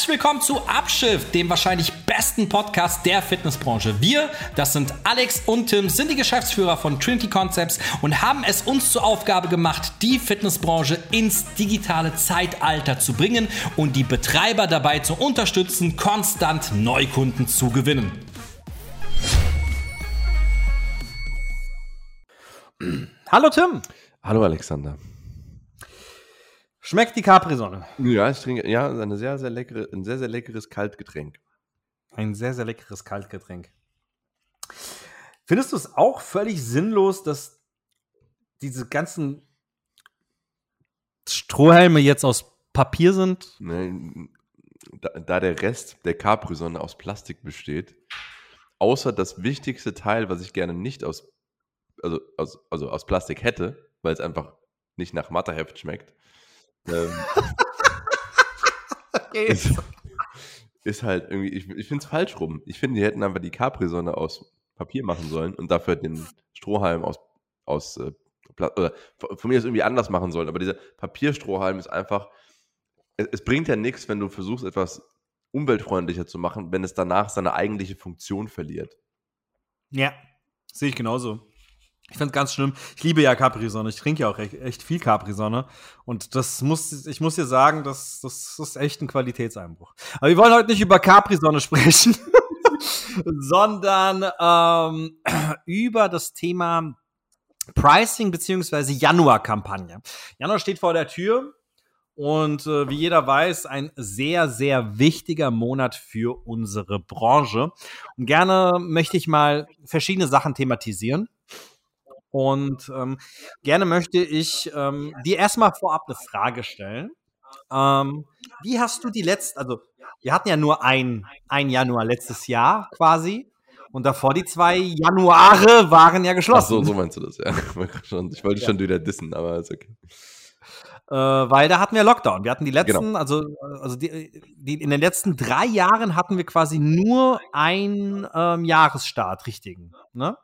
Herzlich willkommen zu Abschiff, dem wahrscheinlich besten Podcast der Fitnessbranche. Wir, das sind Alex und Tim, sind die Geschäftsführer von Trinity Concepts und haben es uns zur Aufgabe gemacht, die Fitnessbranche ins digitale Zeitalter zu bringen und die Betreiber dabei zu unterstützen, konstant Neukunden zu gewinnen. Hallo Tim. Hallo Alexander. Schmeckt die Capri-Sonne? Ja, ich trinke, ja, eine sehr, sehr leckere, ein sehr, sehr leckeres Kaltgetränk. Ein sehr, sehr leckeres Kaltgetränk. Findest du es auch völlig sinnlos, dass diese ganzen Strohhalme jetzt aus Papier sind? Ne, da, da der Rest der Capri-Sonne aus Plastik besteht, außer das wichtigste Teil, was ich gerne nicht aus, also aus, also aus Plastik hätte, weil es einfach nicht nach Matheheft schmeckt, ähm, ist, ist, halt irgendwie, ich, ich finde es falsch rum. Ich finde, die hätten einfach die Capri-Sonne aus Papier machen sollen und dafür den Strohhalm aus, aus äh, oder von mir das irgendwie anders machen sollen. Aber dieser Papierstrohhalm ist einfach, es, es bringt ja nichts, wenn du versuchst, etwas umweltfreundlicher zu machen, wenn es danach seine eigentliche Funktion verliert. Ja, sehe ich genauso. Ich finde es ganz schlimm. Ich liebe ja Capri-Sonne. Ich trinke ja auch echt, echt viel Capri-Sonne. Und das muss, ich muss dir sagen, das, das ist echt ein Qualitätseinbruch. Aber wir wollen heute nicht über Capri-Sonne sprechen, sondern ähm, über das Thema Pricing beziehungsweise Januar-Kampagne. Januar steht vor der Tür. Und äh, wie jeder weiß, ein sehr, sehr wichtiger Monat für unsere Branche. Und gerne möchte ich mal verschiedene Sachen thematisieren. Und ähm, gerne möchte ich ähm, dir erstmal vorab eine Frage stellen. Ähm, wie hast du die letzte, also wir hatten ja nur ein, ein Januar letztes Jahr quasi. Und davor die zwei Januare waren ja geschlossen. Ach so, so meinst du das, ja. Ich wollte ja. schon wieder dissen, aber ist okay. Äh, weil da hatten wir Lockdown. Wir hatten die letzten, genau. also, also die, die, in den letzten drei Jahren hatten wir quasi nur einen ähm, Jahresstart, richtigen. Ne?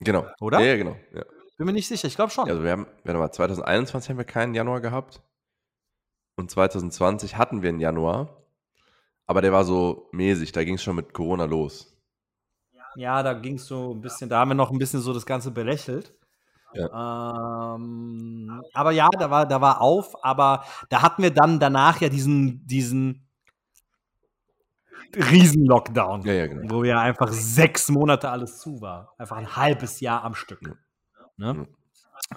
Genau. Oder? Ja, genau. Ja. Bin mir nicht sicher, ich glaube schon. Also wir haben, wir haben 2021 haben wir keinen Januar gehabt. Und 2020 hatten wir einen Januar. Aber der war so mäßig, da ging es schon mit Corona los. Ja, da ging es so ein bisschen, da haben wir noch ein bisschen so das Ganze belächelt. Ja. Ähm, aber ja, da war, da war auf, aber da hatten wir dann danach ja diesen, diesen Riesen-Lockdown. Ja, ja, genau. Wo ja einfach sechs Monate alles zu war. Einfach ein halbes Jahr am Stück. Ne? Mhm.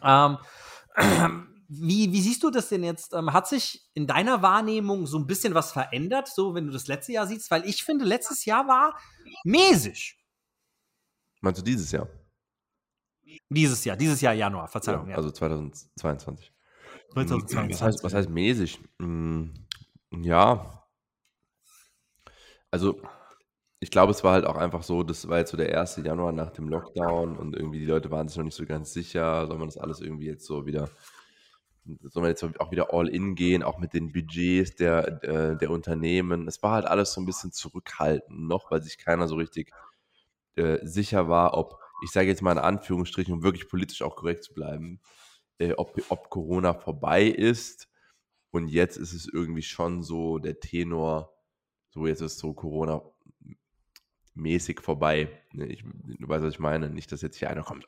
Ähm, wie, wie, siehst du das denn jetzt? Ähm, hat sich in deiner Wahrnehmung so ein bisschen was verändert, so wenn du das letzte Jahr siehst? Weil ich finde, letztes Jahr war mäßig. Meinst du dieses Jahr? Dieses Jahr, dieses Jahr Januar, Verzeihung. Ja, also 2022. 2022. Was heißt, was heißt mäßig? Hm, ja, also ich glaube, es war halt auch einfach so, das war jetzt so der 1. Januar nach dem Lockdown und irgendwie die Leute waren sich noch nicht so ganz sicher, soll man das alles irgendwie jetzt so wieder, soll man jetzt auch wieder all in gehen, auch mit den Budgets der, der, der Unternehmen. Es war halt alles so ein bisschen zurückhaltend noch, weil sich keiner so richtig äh, sicher war, ob, ich sage jetzt mal in Anführungsstrichen, um wirklich politisch auch korrekt zu bleiben, äh, ob, ob Corona vorbei ist. Und jetzt ist es irgendwie schon so der Tenor, so jetzt ist so Corona mäßig vorbei. Ne, ich, du weißt, was ich meine. Nicht, dass jetzt hier einer kommt.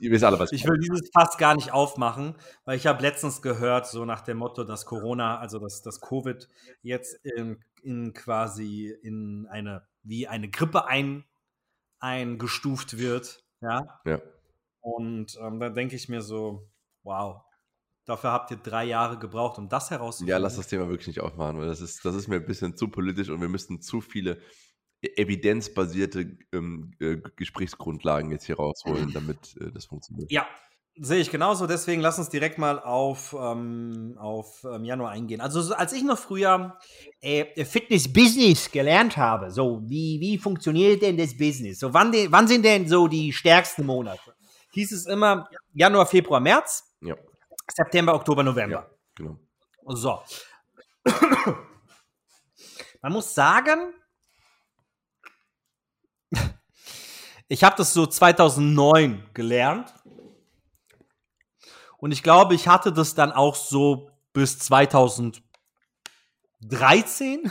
Ihr wisst alle, was ich, ich will dieses Fass gar nicht aufmachen, weil ich habe letztens gehört, so nach dem Motto, dass Corona, also dass das Covid jetzt in, in, quasi in eine, wie eine Grippe ein, eingestuft wird. Ja. ja. Und ähm, da denke ich mir so, wow, Dafür habt ihr drei Jahre gebraucht, um das herauszufinden. Ja, lass das Thema wirklich nicht aufmachen, weil das ist, das ist mir ein bisschen zu politisch und wir müssten zu viele evidenzbasierte ähm, äh, Gesprächsgrundlagen jetzt hier rausholen, damit äh, das funktioniert. Ja, sehe ich genauso. Deswegen lass uns direkt mal auf, ähm, auf ähm, Januar eingehen. Also, als ich noch früher äh, Fitness-Business gelernt habe, so wie, wie funktioniert denn das Business? So, wann, de, wann sind denn so die stärksten Monate? Hieß es immer Januar, Februar, März. Ja. September, Oktober, November. Ja, genau. So. Man muss sagen, ich habe das so 2009 gelernt. Und ich glaube, ich hatte das dann auch so bis 2012 13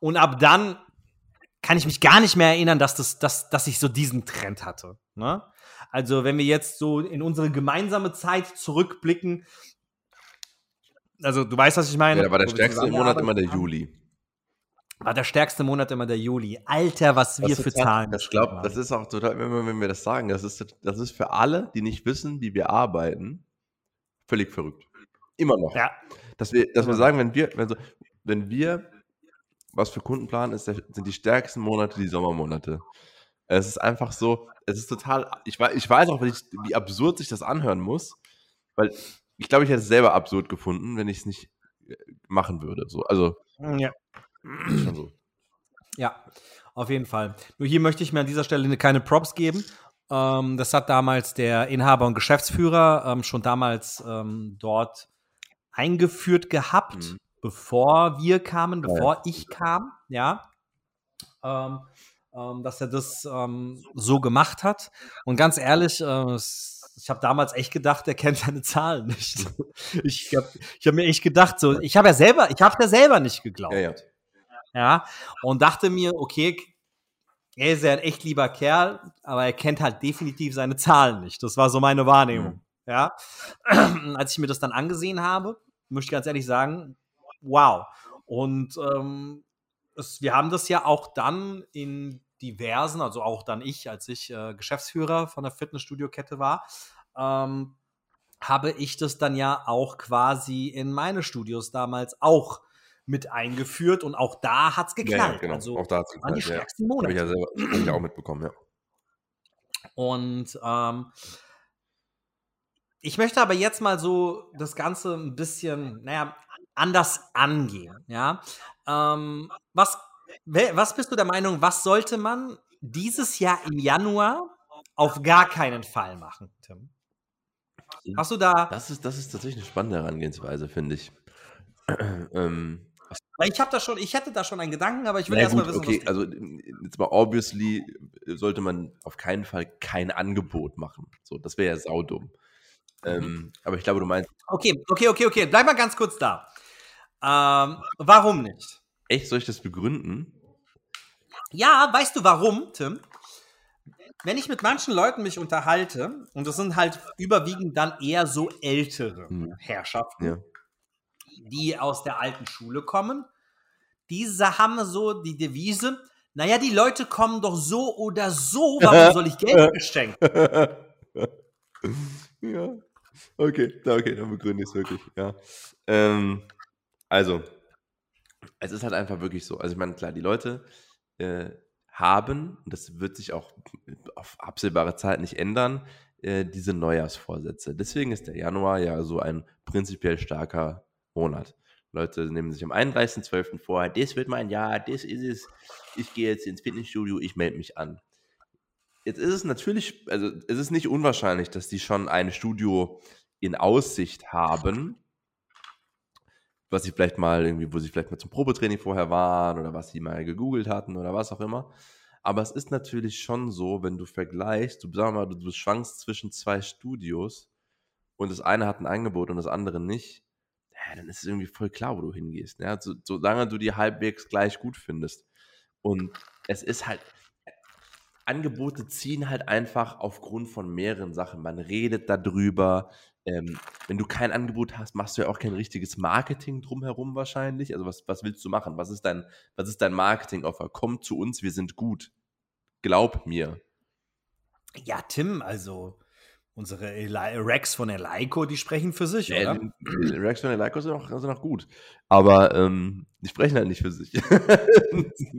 und ab dann kann ich mich gar nicht mehr erinnern, dass, das, dass, dass ich so diesen Trend hatte. Ne? Also wenn wir jetzt so in unsere gemeinsame Zeit zurückblicken, also du weißt, was ich meine. Ja, da war der stärkste Monat immer der Juli. War der stärkste Monat immer der Juli. Alter, was wir für Zahlen. Ich glaube, das ist auch total, wenn wir, wenn wir das sagen, das ist, das ist für alle, die nicht wissen, wie wir arbeiten, völlig verrückt. Immer noch. Ja. Dass wir, dass wir sagen, wenn wir, wenn, so, wenn wir was für Kunden planen, ist, sind die stärksten Monate die Sommermonate. Es ist einfach so, es ist total, ich weiß, ich weiß auch, wie, ich, wie absurd sich das anhören muss, weil ich glaube, ich hätte es selber absurd gefunden, wenn ich es nicht äh, machen würde. So, also, ja. Schon so. Ja, auf jeden Fall. Nur hier möchte ich mir an dieser Stelle keine Props geben. Ähm, das hat damals der Inhaber und Geschäftsführer ähm, schon damals ähm, dort eingeführt gehabt, mhm. bevor wir kamen, bevor ja. ich kam, ja. Ähm, dass er das ähm, so gemacht hat. Und ganz ehrlich, äh, ich habe damals echt gedacht, er kennt seine Zahlen nicht. ich habe ich hab mir echt gedacht, so, ich habe ja selber, ich habe ja selber nicht geglaubt. Ja, ja. ja, und dachte mir, okay, er ist ja ein echt lieber Kerl, aber er kennt halt definitiv seine Zahlen nicht. Das war so meine Wahrnehmung. Mhm. Ja, als ich mir das dann angesehen habe, möchte ich ganz ehrlich sagen, wow. Und ähm, es, wir haben das ja auch dann in diversen, also auch dann ich, als ich äh, Geschäftsführer von der Fitnessstudio-Kette war, ähm, habe ich das dann ja auch quasi in meine Studios damals auch mit eingeführt und auch da hat es geknallt. Ja, ja, genau. Also auch da hat's geknallt. die stärksten Monate. Habe ich ja selber ich auch mitbekommen, ja. Und ähm, ich möchte aber jetzt mal so das Ganze ein bisschen, naja, anders angehen. Ja, ähm, was, was bist du der Meinung, was sollte man dieses Jahr im Januar auf gar keinen Fall machen, Tim? Hast du da. Das ist, das ist tatsächlich eine spannende Herangehensweise, finde ich. ähm, ich habe da schon, ich hätte da schon einen Gedanken, aber ich will erstmal wissen, okay, also jetzt mal obviously sollte man auf keinen Fall kein Angebot machen. So, das wäre ja saudumm. Mhm. Ähm, aber ich glaube, du meinst. Okay, okay, okay, okay. Bleib mal ganz kurz da. Ähm, warum nicht? Echt, soll ich das begründen? Ja, weißt du warum, Tim? Wenn ich mit manchen Leuten mich unterhalte, und das sind halt überwiegend dann eher so ältere hm. Herrschaften, ja. die aus der alten Schule kommen, diese haben so die Devise, naja, die Leute kommen doch so oder so, warum soll ich Geld verschenken? ja. Okay, okay, dann begründe ich es wirklich, ja. Ähm, also, es ist halt einfach wirklich so. Also, ich meine, klar, die Leute äh, haben, und das wird sich auch auf absehbare Zeit nicht ändern, äh, diese Neujahrsvorsätze. Deswegen ist der Januar ja so ein prinzipiell starker Monat. Leute nehmen sich am 31.12. vor, das wird mein Jahr, das ist es. Ich gehe jetzt ins Fitnessstudio, ich melde mich an. Jetzt ist es natürlich, also es ist nicht unwahrscheinlich, dass die schon ein Studio in Aussicht haben, was sie vielleicht mal irgendwie, wo sie vielleicht mal zum Probetraining vorher waren oder was sie mal gegoogelt hatten oder was auch immer. Aber es ist natürlich schon so, wenn du vergleichst, du sag mal, du, du schwankst zwischen zwei Studios und das eine hat ein Angebot und das andere nicht, ja, dann ist es irgendwie voll klar, wo du hingehst. Ja? So, solange du die halbwegs gleich gut findest. Und es ist halt, Angebote ziehen halt einfach aufgrund von mehreren Sachen. Man redet darüber, ähm, wenn du kein Angebot hast, machst du ja auch kein richtiges Marketing drumherum wahrscheinlich. Also was, was willst du machen? Was ist dein, was ist dein Marketing-Offer? Komm zu uns, wir sind gut. Glaub mir. Ja, Tim, also unsere Eli Rex von Eleiko, die sprechen für sich, ja, oder? Die Rex von Eleiko sind auch, sind auch gut. Aber ähm, die sprechen halt nicht für sich.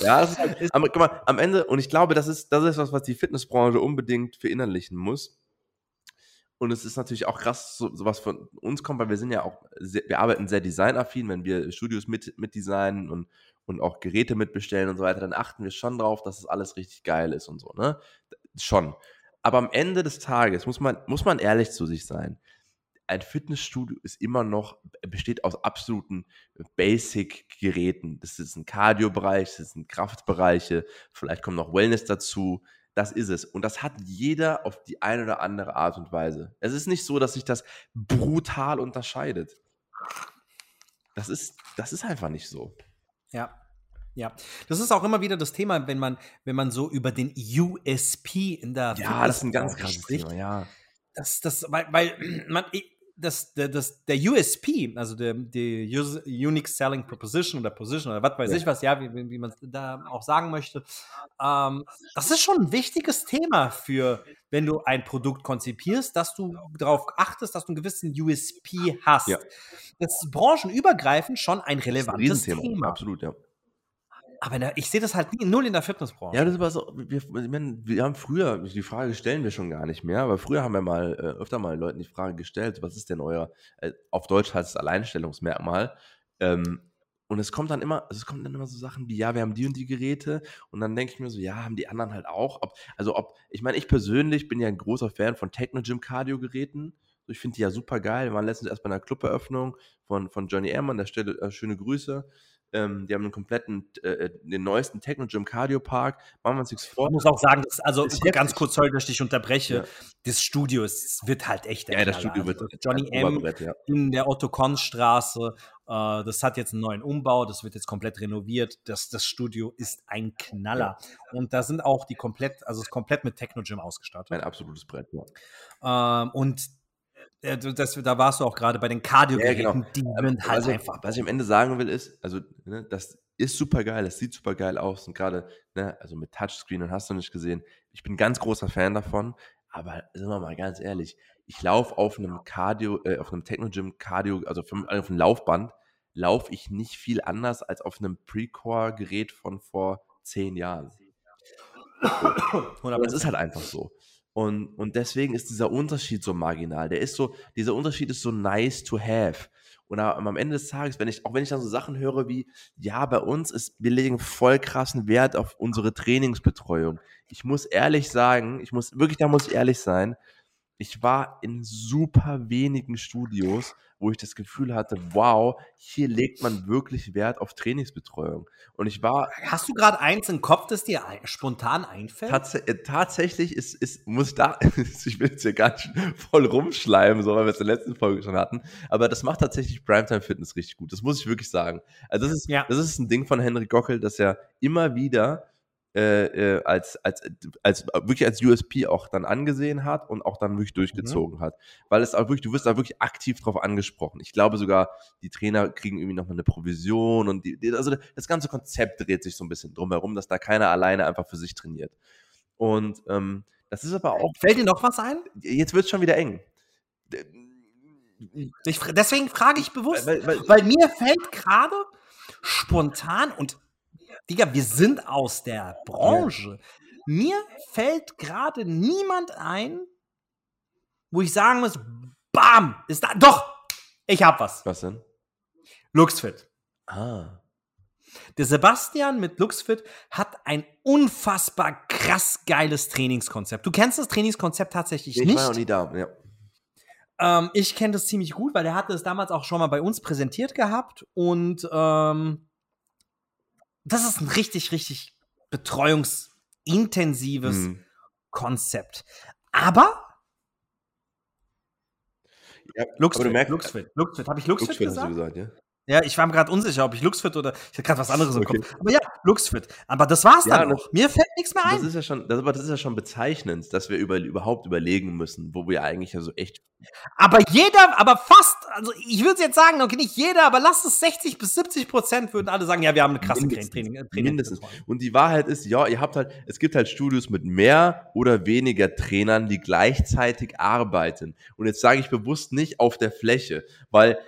ja, ist halt, am, guck mal, am Ende, und ich glaube, das ist, das ist was, was die Fitnessbranche unbedingt verinnerlichen muss und es ist natürlich auch krass, so, sowas von uns kommt, weil wir sind ja auch, sehr, wir arbeiten sehr designaffin, wenn wir Studios mit, mit designen und, und auch Geräte mitbestellen und so weiter, dann achten wir schon drauf, dass es das alles richtig geil ist und so, ne? Schon. Aber am Ende des Tages muss man, muss man ehrlich zu sich sein. Ein Fitnessstudio ist immer noch, besteht aus absoluten Basic-Geräten. Das ist ein Cardio-Bereich, das sind Kraftbereiche, vielleicht kommt noch Wellness dazu das ist es. Und das hat jeder auf die eine oder andere Art und Weise. Es ist nicht so, dass sich das brutal unterscheidet. Das ist, das ist einfach nicht so. Ja. Ja, das ist auch immer wieder das Thema, wenn man, wenn man so über den USP in der Ja, das ist ein ganz krasses. Thema, ja. Das, das, weil, weil man, das, der, das, der USP, also der, die Unique Selling Proposition oder Position oder was weiß Ja. ich was, ja, wie, wie man es da auch sagen möchte, ähm, das ist schon ein wichtiges Thema für, wenn du ein Produkt konzipierst, dass du darauf achtest, dass du einen gewissen USP hast. Ja. Das ist branchenübergreifend schon ein ein relevantes Riesenthema. Thema. Absolut, ja. Aber da, ich sehe das halt nie, null in der Fitnessbranche. Ja, das ist aber so, wir, wir haben früher, die Frage stellen wir schon gar nicht mehr, aber früher haben wir mal äh, öfter mal Leuten die Frage gestellt, was ist denn euer, äh, auf Deutsch heißt es Alleinstellungsmerkmal. Ähm, und es kommt dann immer, es kommen dann immer so Sachen wie, ja, wir haben die und die Geräte und dann denke ich mir so, ja, haben die anderen halt auch. Ob, also ob, ich meine, ich persönlich bin ja ein großer Fan von Technogym Cardio Geräten. So, ich finde die ja super geil. Wir waren letztens erst bei einer Cluberöffnung von, von Johnny an der Stelle, äh, schöne Grüße. Ähm, die haben einen kompletten, äh, den neuesten Technogym Cardio Park. Machen wir uns nichts vor. Ich muss auch sagen, dass, also Ist ganz kurz, sorry, dass ich dich unterbreche. Ja. Das Studio ist, wird halt echt der Ja, das. Studio wird Also Johnny ein M. Ja. in der Otto-Konn-Straße. Äh, das hat jetzt einen neuen Umbau, das wird jetzt komplett renoviert. Das, das Studio ist ein Knaller. Und da sind auch die komplett, also es ist komplett mit Techno-Gym ausgestattet. Ein absolutes Brett, ja. Ähm, und äh, das, da warst du auch gerade bei den Cardio-Geräten, Ja, genau. die sind halt was, ich, einfach. was ich am Ende sagen will, ist, also, ne, das ist super geil, das sieht super geil aus und gerade, ne, also mit Touchscreen und hast du nicht gesehen, ich bin ganz großer Fan davon, aber sind wir mal ganz ehrlich, ich laufe auf einem Cardio, äh, auf einem Techno-Gym Cardio, also vom, auf einem Laufband, laufe ich nicht viel anders als auf einem Precore-Gerät von vor zehn Jahren. Aber das ist halt einfach so. Und, und deswegen ist dieser Unterschied so marginal. Der ist so, dieser Unterschied ist so nice to have. Und am Ende des Tages, wenn ich, auch wenn ich dann so Sachen höre wie, ja, bei uns ist, wir legen voll krassen Wert auf unsere Trainingsbetreuung. Ich muss ehrlich sagen, ich muss, wirklich, da muss ich ehrlich sein, ich war in super wenigen Studios, wo ich das Gefühl hatte, wow, hier legt man wirklich Wert auf Trainingsbetreuung. Und ich war Hast du gerade eins im Kopf, das dir spontan einfällt? Tats äh, tatsächlich ist, ist, muss ich da, ich will jetzt hier gar nicht voll rumschleimen, so, weil wir es in der letzten Folge schon hatten, aber das macht tatsächlich Primetime Fitness richtig gut. Das muss ich wirklich sagen. Also das ist, Ja. das ist ein Ding von Henrik Gockel, dass er immer wieder äh, äh, als, als, als, wirklich als USP auch dann angesehen hat und auch dann wirklich durchgezogen hat. Weil es auch wirklich, du wirst da wirklich aktiv drauf angesprochen. Ich glaube sogar, die Trainer kriegen irgendwie nochmal eine Provision und die, die, also das ganze Konzept dreht sich so ein bisschen drumherum, dass da keiner alleine einfach für sich trainiert. Und ähm, das ist aber auch, Fällt dir noch was ein? jetzt wird es schon wieder eng. Ich, deswegen frage ich bewusst, Weil- weil, weil- mir fällt gerade spontan und Digga, wir sind aus der Branche. Mir fällt gerade niemand ein, wo ich sagen muss, bam, ist da, doch, ich hab was. Was denn? Luxfit. Ah. Der Sebastian mit Luxfit hat ein unfassbar krass geiles Trainingskonzept. Du kennst das Trainingskonzept tatsächlich Ich nicht. war noch nie da. Ja. Ähm, ich kenne das ziemlich gut, weil er hatte es damals auch schon mal bei uns präsentiert gehabt und ähm, das ist ein richtig, richtig betreuungsintensives Hm. Konzept. Aber ja. Luxfit, Luxfit, Luxfit. Habe ich Luxfit, Luxfit gesagt? gesagt, ja? Ja, ich war mir gerade unsicher, ob ich Luxfit oder ich hatte gerade was anderes im Okay. Kopf. Aber ja, Luxfit. Aber das war's Ja, dann das- noch. Mir fällt nichts mehr Das ein. ist ja schon, das, aber das ist ja schon bezeichnend, dass wir über, überhaupt überlegen müssen, wo wir eigentlich ja so echt Aber jeder, aber fast, also ich würde jetzt sagen, okay, nicht jeder, aber lass es 60 bis 70 Prozent würden alle sagen, ja, wir haben eine krasse Mindestens. Training, äh, Training. Mindestens. Und die Wahrheit ist, ja, ihr habt halt, es gibt halt Studios mit mehr oder weniger Trainern, die gleichzeitig arbeiten. Und jetzt sage ich bewusst nicht auf der Fläche, weil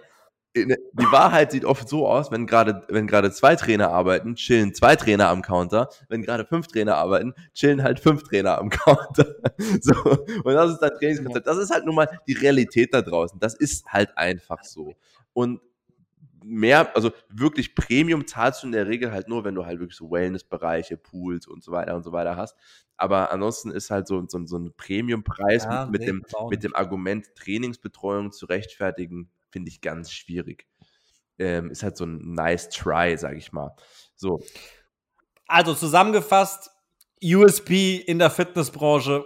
die Wahrheit sieht oft so aus, wenn gerade, wenn gerade zwei Trainer arbeiten, chillen zwei Trainer am Counter. Wenn gerade fünf Trainer arbeiten, chillen halt fünf Trainer am Counter. So. Und das ist das Trainingskonzept. Das ist halt nun mal die Realität da draußen. Das ist halt einfach so. Und mehr, also wirklich Premium zahlst du in der Regel halt nur, wenn du halt wirklich so Wellness-Bereiche, Pools und so weiter und so weiter hast. Aber ansonsten ist halt so, so, so ein Premium-Preis Ja, mit, mit, dem, mit dem Argument Trainingsbetreuung zu rechtfertigen, finde ich ganz schwierig. Ähm, ist halt so ein nice try, sag ich mal. So, Also zusammengefasst, USP in der Fitnessbranche,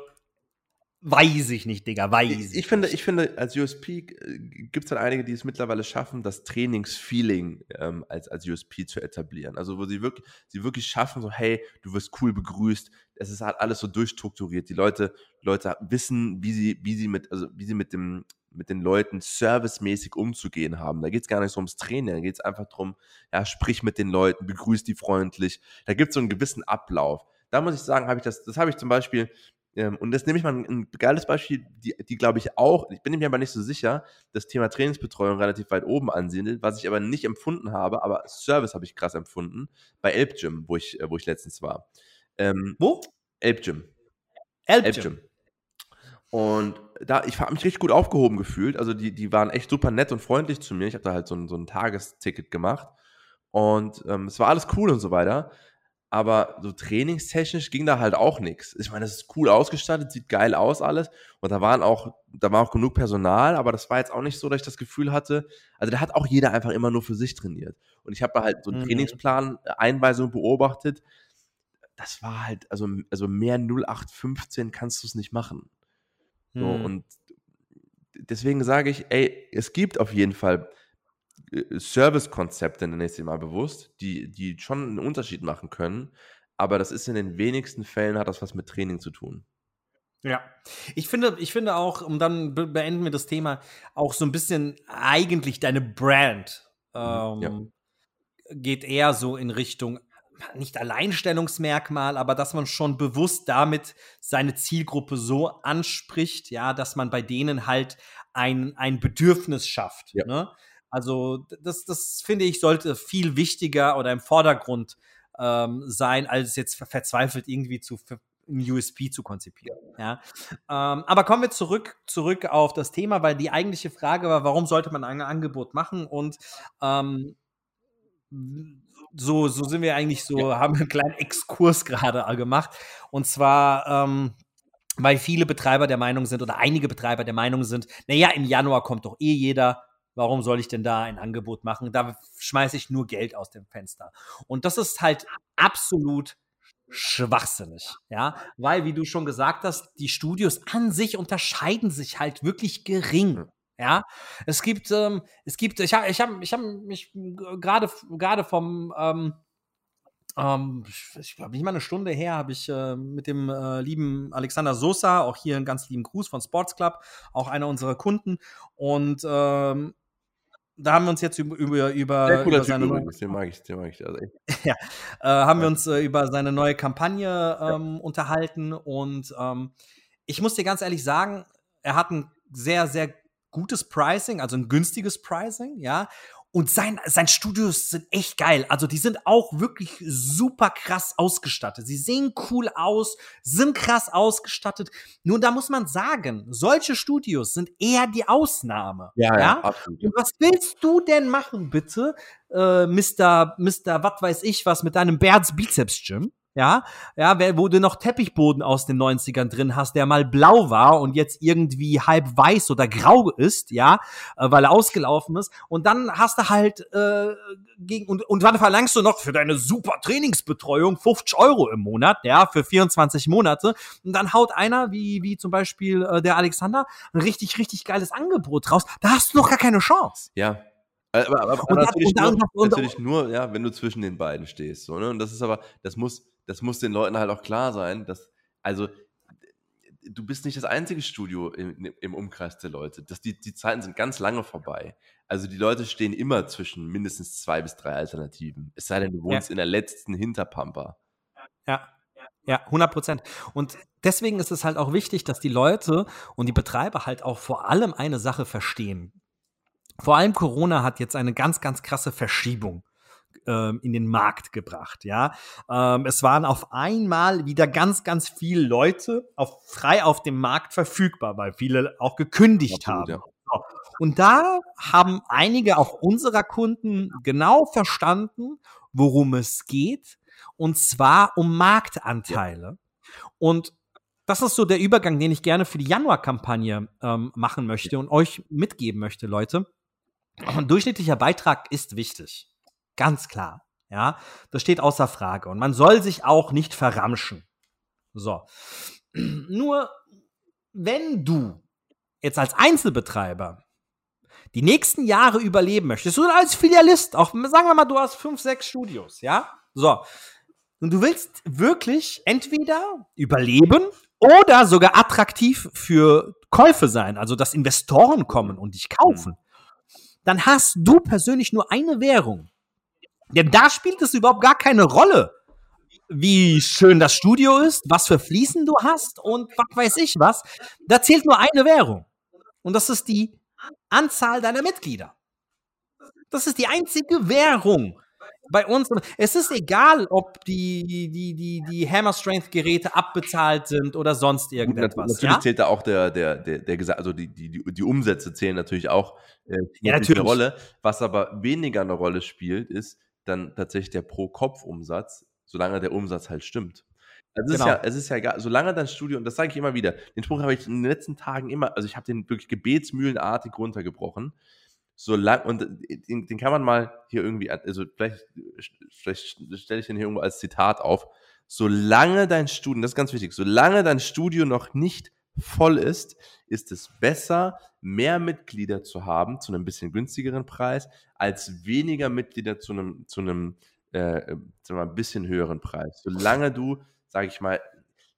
Weiß ich nicht, Digga, weiß ich, ich finde, ich finde, als USP äh, gibt es dann einige, die es mittlerweile schaffen, das Trainingsfeeling ähm, als, als USP zu etablieren. Also wo sie wirklich, sie wirklich schaffen, so, hey, du wirst cool begrüßt, es ist halt alles so durchstrukturiert. Die Leute, Leute wissen, wie sie, wie sie mit, also wie sie mit dem, mit den Leuten servicemäßig umzugehen haben. Da geht es gar nicht so ums Training, da geht es einfach darum, ja, sprich mit den Leuten, begrüß die freundlich. Da gibt es so einen gewissen Ablauf. Da muss ich sagen, habe ich das, das habe ich zum Beispiel ähm, und das nehme ich mal ein, ein geiles Beispiel, die, die glaube ich auch, ich bin mir aber nicht so sicher, das Thema Trainingsbetreuung relativ weit oben ansiedelt, was ich aber nicht empfunden habe, aber Service habe ich krass empfunden, bei Elb Gym, wo ich, äh, wo ich letztens war. Ähm, wo? Elb Gym. Elb, Elb Gym. Und da, ich habe mich richtig gut aufgehoben gefühlt. Also die, die waren echt super nett und freundlich zu mir. Ich habe da halt so ein, so ein Tagesticket gemacht. Und ähm, es war alles cool und so weiter aber so trainingstechnisch ging da halt auch nichts. Ich meine, es ist cool ausgestattet, sieht geil aus alles und da waren auch, da war auch genug Personal, aber das war jetzt auch nicht so, dass ich das Gefühl hatte, also da hat auch jeder einfach immer nur für sich trainiert. Und ich habe da halt so einen mhm. Trainingsplan, äh, Einweisung beobachtet. Das war halt, also, also mehr 0815 kannst du es nicht machen. So, mhm. und deswegen sage ich, ey, es gibt auf jeden Fall äh, Service-Konzepte, nenne ich sie mal bewusst, die, die schon einen Unterschied machen können. Aber das ist in den wenigsten Fällen, hat das was mit Training zu tun. Ja, ich finde, ich finde auch, und dann beenden wir das Thema, auch so ein bisschen eigentlich deine Brand mhm, ähm, ja. geht eher so in Richtung nicht Alleinstellungsmerkmal, aber dass man schon bewusst damit seine Zielgruppe so anspricht, ja, dass man bei denen halt ein, ein Bedürfnis schafft. Ja. Ne? Also das, das finde ich, sollte viel wichtiger oder im Vordergrund ähm, sein, als jetzt verzweifelt irgendwie zu ein USP zu konzipieren. Ja. Ähm, aber kommen wir zurück, zurück auf das Thema, weil die eigentliche Frage war, warum sollte man ein Angebot machen? Und ähm, so, so sind wir eigentlich so, ja. haben einen kleinen Exkurs gerade gemacht. Und zwar, ähm, weil viele Betreiber der Meinung sind oder einige Betreiber der Meinung sind, naja, im Januar kommt doch eh jeder, Warum soll ich denn da ein Angebot machen? Da schmeiße ich nur Geld aus dem Fenster. Und das ist halt absolut schwachsinnig, ja, weil wie du schon gesagt hast, die Studios an sich unterscheiden sich halt wirklich gering. Ja, es gibt, ähm, es gibt, ich habe, ich habe, ich habe mich gerade, gerade vom, ähm, ähm, ich glaube nicht mal eine Stunde her, habe ich äh, mit dem äh, lieben Alexander Sosa, auch hier einen ganz lieben Gruß von Sports Club, auch einer unserer Kunden, und ähm, da haben wir uns jetzt über, über, über, über seine neue, den mag ich, den mag ich. Also ja, äh, haben wir uns äh, über seine neue Kampagne ähm, ja. unterhalten und ähm, ich muss dir ganz ehrlich sagen, er hat ein sehr, sehr gutes Pricing, also ein günstiges Pricing, ja. Und sein, sein Studios sind echt geil. Also die sind auch wirklich super krass ausgestattet. Sie sehen cool aus, sind krass ausgestattet. Nur da muss man sagen, solche Studios sind eher die Ausnahme. Ja, ja, ja absolut. Und was willst du denn machen, bitte, äh, Mr. Mr. was weiß ich was mit deinem Bärts Bizeps Gym? Ja, ja, wo du noch Teppichboden aus den 90ern drin hast, der mal blau war und jetzt irgendwie halb weiß oder grau ist, ja, äh, weil er ausgelaufen ist. Und dann hast du halt äh, gegen und, und dann verlangst du noch für deine super Trainingsbetreuung 50 Euro im Monat, ja, für 24 Monate. Und dann haut einer, wie, wie zum Beispiel äh, der Alexander, ein richtig, richtig geiles Angebot raus. Da hast du noch gar keine Chance. Ja, aber, aber, aber natürlich, dann, nur, und, natürlich nur, ja, wenn du zwischen den beiden stehst. So, ne? Und das ist aber, das muss, das muss den Leuten halt auch klar sein, dass, also, du bist nicht das einzige Studio im, im Umkreis der Leute. Das, die, die Zeiten sind ganz lange vorbei. Also die Leute stehen immer zwischen mindestens zwei bis drei Alternativen. Es sei denn, du wohnst ja. in der letzten Hinterpampa. Ja, ja, 100 Prozent. Und deswegen ist es halt auch wichtig, dass die Leute und die Betreiber halt auch vor allem eine Sache verstehen. Vor allem Corona hat jetzt eine ganz, ganz krasse Verschiebung ähm, in den Markt gebracht. Ja, ähm, es waren auf einmal wieder ganz, ganz viele Leute auf, frei auf dem Markt verfügbar, weil viele auch gekündigt Absolut, haben. Ja. Und da haben einige auch unserer Kunden genau verstanden, worum es geht, und zwar um Marktanteile. Ja. Und das ist so der Übergang, den ich gerne für die Januar-Kampagne ähm, machen möchte und euch mitgeben möchte, Leute. Ein durchschnittlicher Beitrag ist wichtig. Ganz klar. Ja, das steht außer Frage. Und man soll sich auch nicht verramschen. So. Nur wenn du jetzt als Einzelbetreiber die nächsten Jahre überleben möchtest, oder als Filialist, auch sagen wir mal, du hast fünf, sechs Studios, ja? So. Und du willst wirklich entweder überleben oder sogar attraktiv für Käufe sein, also dass Investoren kommen und dich kaufen, dann hast du persönlich nur eine Währung. Denn da spielt es überhaupt gar keine Rolle, wie schön das Studio ist, was für Fliesen du hast und was weiß ich was. Da zählt nur eine Währung. Und das ist die Anzahl deiner Mitglieder. Das ist die einzige Währung bei uns. Es ist egal, ob die, die, die, die Hammer Strength Geräte abbezahlt sind oder sonst irgendetwas. Natürlich ja? zählt da auch der, der, der, der also die, die, die Umsätze zählen natürlich auch äh, ja, natürlich. eine Rolle. Was aber weniger eine Rolle spielt, ist dann tatsächlich der Pro-Kopf-Umsatz, solange der Umsatz halt stimmt. Also es, Genau. ist ja, es ist ja egal, solange dein Studio, und das sage ich immer wieder, den Spruch habe ich in den letzten Tagen immer, also ich habe den wirklich gebetsmühlenartig runtergebrochen. Solange, und den, den kann man mal hier irgendwie, also vielleicht, vielleicht stelle ich den hier irgendwo als Zitat auf. Solange dein Studio, das ist ganz wichtig, solange dein Studio noch nicht voll ist, ist es besser, mehr Mitglieder zu haben zu einem bisschen günstigeren Preis, als weniger Mitglieder zu einem, zu einem äh, mal, bisschen höheren Preis. Solange du, sage ich mal,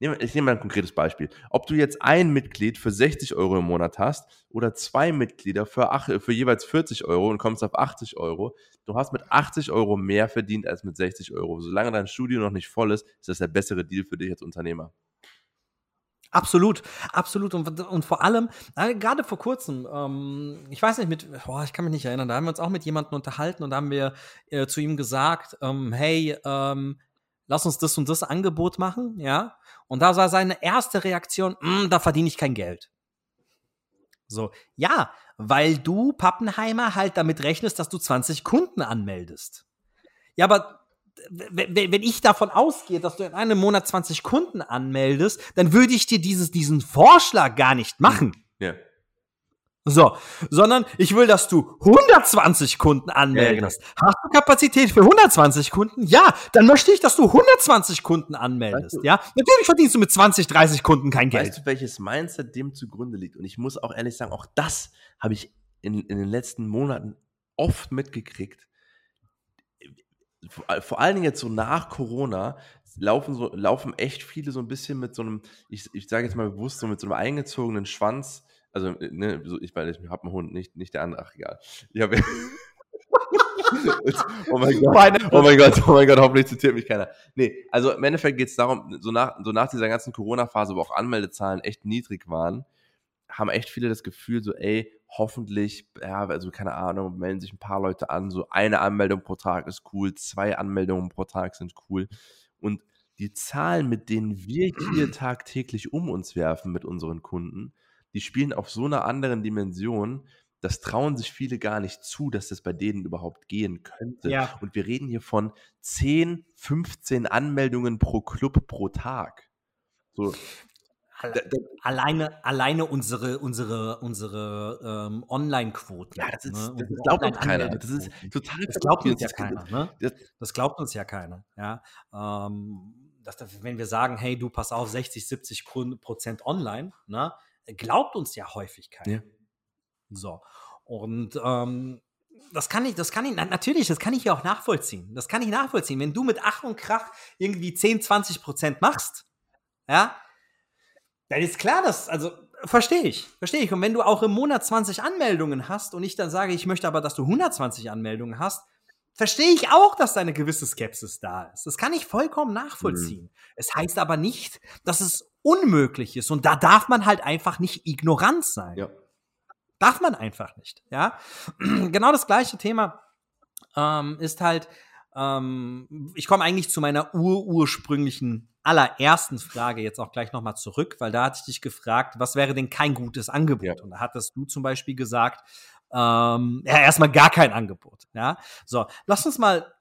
ich nehme mal ein konkretes Beispiel. Ob du jetzt ein Mitglied für 60 Euro im Monat hast oder zwei Mitglieder für, ach, für jeweils 40 Euro und kommst auf 80 Euro, du hast mit 80 Euro mehr verdient als mit 60 Euro. Solange dein Studio noch nicht voll ist, ist das der bessere Deal für dich als Unternehmer. Absolut, absolut. Und, und vor allem, gerade vor kurzem, ähm, ich weiß nicht, mit, boah, ich kann mich nicht erinnern, da haben wir uns auch mit jemandem unterhalten und da haben wir äh, zu ihm gesagt, ähm, hey, ähm, lass uns das und das Angebot machen, ja. Und da war seine erste Reaktion, "Mm, da verdiene ich kein Geld. So, ja, weil du, Pappenheimer, halt damit rechnest, dass du 20 Kunden anmeldest. Ja, aber wenn ich davon ausgehe, dass du in einem Monat 20 Kunden anmeldest, dann würde ich dir dieses, diesen Vorschlag gar nicht machen. Ja. So, sondern ich will, dass du 120 Kunden anmeldest. Hast du Kapazität für 120 Kunden? Ja, dann möchte ich, dass du 120 Kunden anmeldest. Weißt du- ja, natürlich verdienst du mit 20, 30 Kunden kein Geld. Weißt du, welches Mindset dem zugrunde liegt? Und ich muss auch ehrlich sagen, auch das habe ich in, in den letzten Monaten oft mitgekriegt. Vor, allen Dingen jetzt so nach Corona laufen, so, laufen echt viele so ein bisschen mit so einem, ich, ich sage jetzt mal bewusst, so mit so einem eingezogenen Schwanz. Also, ne, so, ich, weil ich habe einen Hund, nicht, nicht der andere, ach egal. Ich habe. oh mein Gott. Oh mein Gott, oh mein Gott, hoffentlich zitiert mich keiner. Nee, also im Endeffekt geht es darum, so nach, so nach dieser ganzen Corona-Phase, wo auch Anmeldezahlen echt niedrig waren, haben echt viele das Gefühl, so, ey, hoffentlich, ja, also keine Ahnung, melden sich ein paar Leute an, so eine Anmeldung pro Tag ist cool, zwei Anmeldungen pro Tag sind cool. Und die Zahlen, mit denen wir hier tagtäglich um uns werfen mit unseren Kunden, die spielen auf so einer anderen Dimension, das trauen sich viele gar nicht zu, dass das bei denen überhaupt gehen könnte. Ja. Und wir reden hier von 10, 15 Anmeldungen pro Club pro Tag. So, Alleine, alleine unsere, unsere, unsere ähm, Online-Quoten. ja, das, ist, ne? das glaubt uns keiner. Das ist total Das glaubt uns ja keiner, ne? Das, Das glaubt uns ja keiner, ja. Ähm, dass, das- wenn wir sagen, hey, du pass auf, 60, 70 Kun- Prozent online, ne, glaubt uns ja häufig keiner. Ja. So. Und ähm, das kann ich, das kann ich, na, natürlich, das kann ich ja auch nachvollziehen. Das kann ich nachvollziehen. Wenn du mit Ach und Krach irgendwie 10, 20 Prozent machst, ja, dann ist klar, dass, also, verstehe ich, verstehe ich. Und wenn du auch im Monat 20 Anmeldungen hast und ich dann sage, ich möchte aber, dass du 120 Anmeldungen hast, verstehe ich auch, dass da eine gewisse Skepsis da ist. Das kann ich vollkommen nachvollziehen. Es heißt aber nicht, dass es unmöglich ist. Und da darf man halt einfach nicht ignorant sein. ja. Darf man einfach nicht, ja. genau das gleiche Thema ähm, ist halt, ähm, ich komme eigentlich zu meiner urursprünglichen allerersten Frage jetzt auch gleich nochmal zurück, weil da hatte ich dich gefragt, was wäre denn kein gutes Angebot? Ja. Und da hattest du zum Beispiel gesagt, ähm, ja, erstmal gar kein Angebot, ja. So, lass uns mal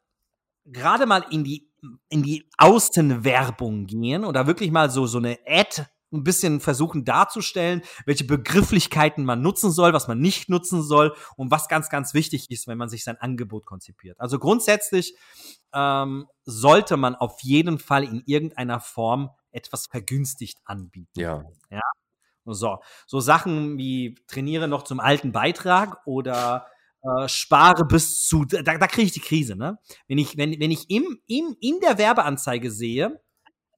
gerade mal in die, in die Außenwerbung gehen oder wirklich mal so, so eine Ad ein bisschen versuchen darzustellen, welche Begrifflichkeiten man nutzen soll, was man nicht nutzen soll und was ganz, ganz wichtig ist, wenn man sich sein Angebot konzipiert. Also grundsätzlich ähm, sollte man auf jeden Fall in irgendeiner Form etwas vergünstigt anbieten. Ja. Und So, so Sachen wie trainiere noch zum alten Beitrag oder äh, spare bis zu, da, da kriege ich die Krise, ne? Wenn ich, wenn, wenn ich im, im, in der Werbeanzeige sehe,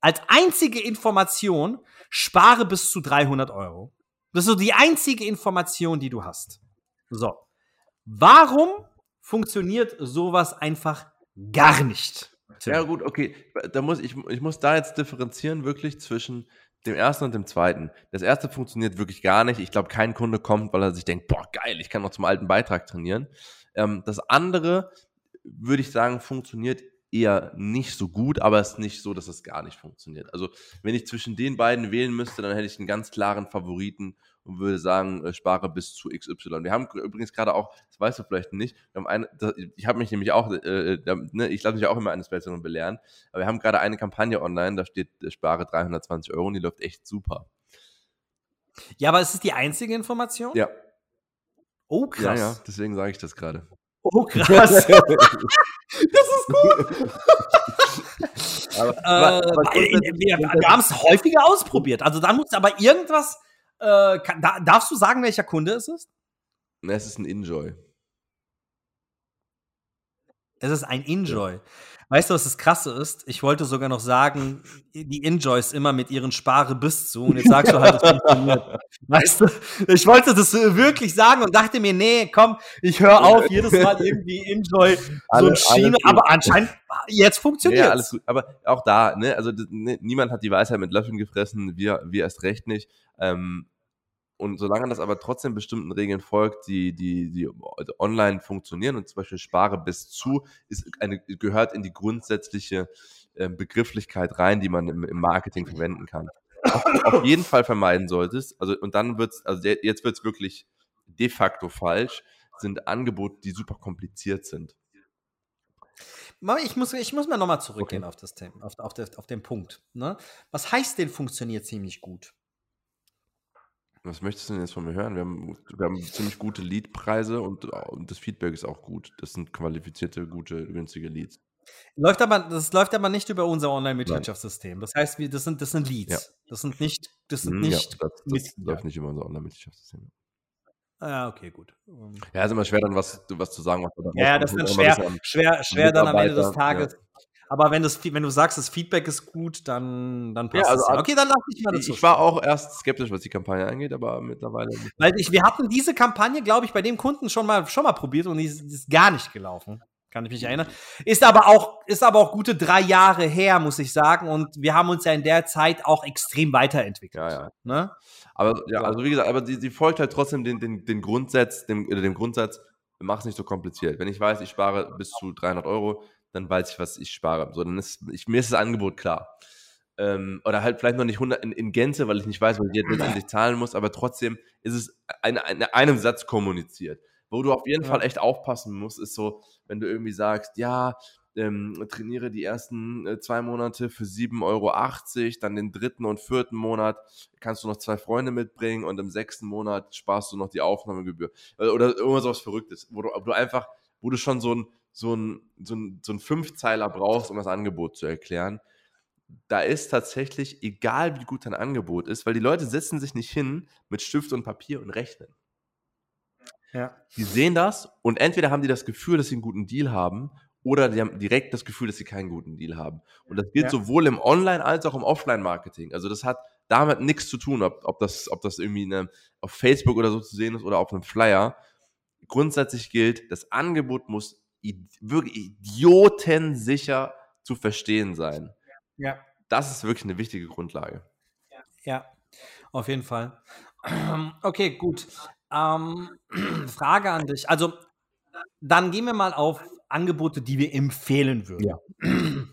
als einzige Information, spare bis zu 300 Euro. Das ist so die einzige Information, die du hast. So. Warum funktioniert sowas einfach gar nicht? Ja, gut, okay. Da muss ich, ich muss da jetzt differenzieren, wirklich zwischen dem ersten und dem zweiten. Das erste funktioniert wirklich gar nicht. Ich glaube, kein Kunde kommt, weil er sich denkt, boah, geil, ich kann noch zum alten Beitrag trainieren. Ähm, das andere, würde ich sagen, funktioniert eher nicht so gut, aber es ist nicht so, dass es gar nicht funktioniert. Also, wenn ich zwischen den beiden wählen müsste, dann hätte ich einen ganz klaren Favoriten und würde sagen, äh, spare bis zu XY. Wir haben übrigens gerade auch, das weißt du vielleicht nicht, eine, ich habe mich nämlich auch, äh, äh ne, ich lasse mich auch immer eines Besseren belehren, aber wir haben gerade eine Kampagne online, da steht, äh, spare 320 Euro und die läuft echt super. Ja, aber ist es die einzige Information? Ja. Oh, krass. Ja, ja, deswegen sage ich das gerade. Oh, krass. das ist gut. aber, äh, aber, aber wir, wir haben es häufiger ausprobiert. Also da muss aber irgendwas äh, kann, da, darfst du sagen, welcher Kunde es ist? Es ist ein Enjoy. Es ist ein Enjoy. Ja. Weißt du, was das Krasse ist? Ich wollte sogar noch sagen, die Enjoys immer mit ihren Spare bis zu. Und jetzt sagst du halt, es funktioniert. Weißt du, ich wollte das wirklich sagen und dachte mir, nee, komm, ich höre auf, jedes Mal irgendwie Enjoy so ein Schiene. Aber anscheinend, jetzt funktioniert ja, alles gut. Aber auch da, ne, also ne, niemand hat die Weisheit mit Löffeln gefressen, wir, wir erst recht nicht. Ähm, und solange das aber trotzdem bestimmten Regeln folgt, die, die, die online funktionieren und zum Beispiel spare bis zu, ist eine, gehört in die grundsätzliche äh, Begrifflichkeit rein, die man im, im Marketing verwenden kann. Auf, auf, jeden Fall vermeiden solltest, also und dann wird's, also jetzt wird's wirklich de facto falsch, sind Angebote, die super kompliziert sind. Ich muss, ich muss mal nochmal zurückgehen okay. auf, das Thema, auf, auf, auf den Punkt. Ne? Was heißt denn funktioniert ziemlich gut? Was möchtest du denn jetzt von mir hören? Wir haben, wir haben ziemlich gute Leadpreise und, und das Feedback ist auch gut. Das sind qualifizierte, gute, günstige Leads. Läuft aber, das läuft aber nicht über unser Online-Mitgliedschaftssystem. Das heißt, wir, das, sind, das sind Leads. Ja. Das sind nicht, das sind nicht. Ja, das, das läuft nicht über unser Online-Mitgliedschaftssystem. Ah, okay, gut. Ja, ist immer schwer, dann was, was zu sagen. Was ja, das ist dann schwer, schwer, schwer dann am Ende des Tages. Ja. Aber wenn, das, wenn du sagst, das Feedback ist gut, dann, dann passt ja, also, es. Ja. Okay, dann lass ich mal dazu. Ich war auch erst skeptisch, was die Kampagne angeht, aber mittlerweile. Weil ich, wir hatten diese Kampagne, glaube ich, bei dem Kunden schon mal, schon mal probiert und die ist, die ist gar nicht gelaufen. Kann ich mich erinnern. Ist aber auch, ist aber auch gute drei Jahre her, muss ich sagen. Und wir haben uns ja in der Zeit auch extrem weiterentwickelt. Ja, ja. Ne? Aber ja, also wie gesagt, aber die, die folgt halt trotzdem den, den, den Grundsatz, dem, dem Grundsatz, mach es nicht so kompliziert. Wenn ich weiß, ich spare bis zu 300 Euro, dann weiß ich, was ich spare. So, dann ist, ich, mir ist das Angebot klar. Ähm, oder halt vielleicht noch nicht 100 in, in, Gänze, weil ich nicht weiß, was ich jetzt letztendlich zahlen muss, aber trotzdem ist es in, in einem Satz kommuniziert. Wo du auf jeden ja. Fall echt aufpassen musst, ist so, wenn du irgendwie sagst, ja, ähm, trainiere die ersten äh, zwei Monate für 7,80 Euro, dann den dritten und vierten Monat kannst du noch zwei Freunde mitbringen und im sechsten Monat sparst du noch die Aufnahmegebühr. Oder, oder irgendwas was Verrücktes, wo du, wo du einfach, wo du schon so ein, so ein, so ein, so ein Fünfzeiler brauchst, um das Angebot zu erklären. Da ist tatsächlich, egal wie gut dein Angebot ist, weil die Leute setzen sich nicht hin mit Stift und Papier und rechnen. Ja. Die sehen das und entweder haben die das Gefühl, dass sie einen guten Deal haben oder die haben direkt das Gefühl, dass sie keinen guten Deal haben. Und das gilt ja. sowohl im Online- als auch im Offline-Marketing. Also das hat damit nichts zu tun, ob, ob, das, ob das irgendwie eine, auf Facebook oder so zu sehen ist oder auf einem Flyer. Grundsätzlich gilt, das Angebot muss wirklich idiotensicher zu verstehen sein. Ja. Das ist wirklich eine wichtige Grundlage. Ja, auf jeden Fall. Okay, gut. Ähm, Frage an dich. Also, dann gehen wir mal auf Angebote, die wir empfehlen würden. Ja.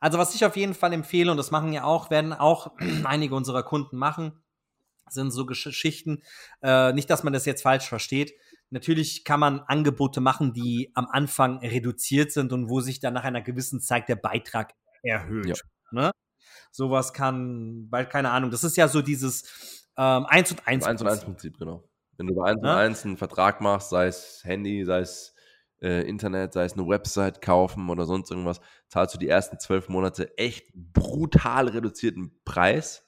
Also, was ich auf jeden Fall empfehle, und das machen ja auch, werden auch einige unserer Kunden machen, sind so Geschichten, äh, nicht, dass man das jetzt falsch versteht, Natürlich kann man Angebote machen, die am Anfang reduziert sind und wo sich dann nach einer gewissen Zeit der Beitrag erhöht. Ja. Ne? Sowas kann, weil keine Ahnung, das ist ja so dieses ähm, 1 und 1 1 und 1 Prinzip, genau. Wenn du bei 1 ja? und 1 einen Vertrag machst, sei es Handy, sei es äh, Internet, sei es eine Website kaufen oder sonst irgendwas, zahlst du die ersten zwölf Monate echt brutal reduzierten Preis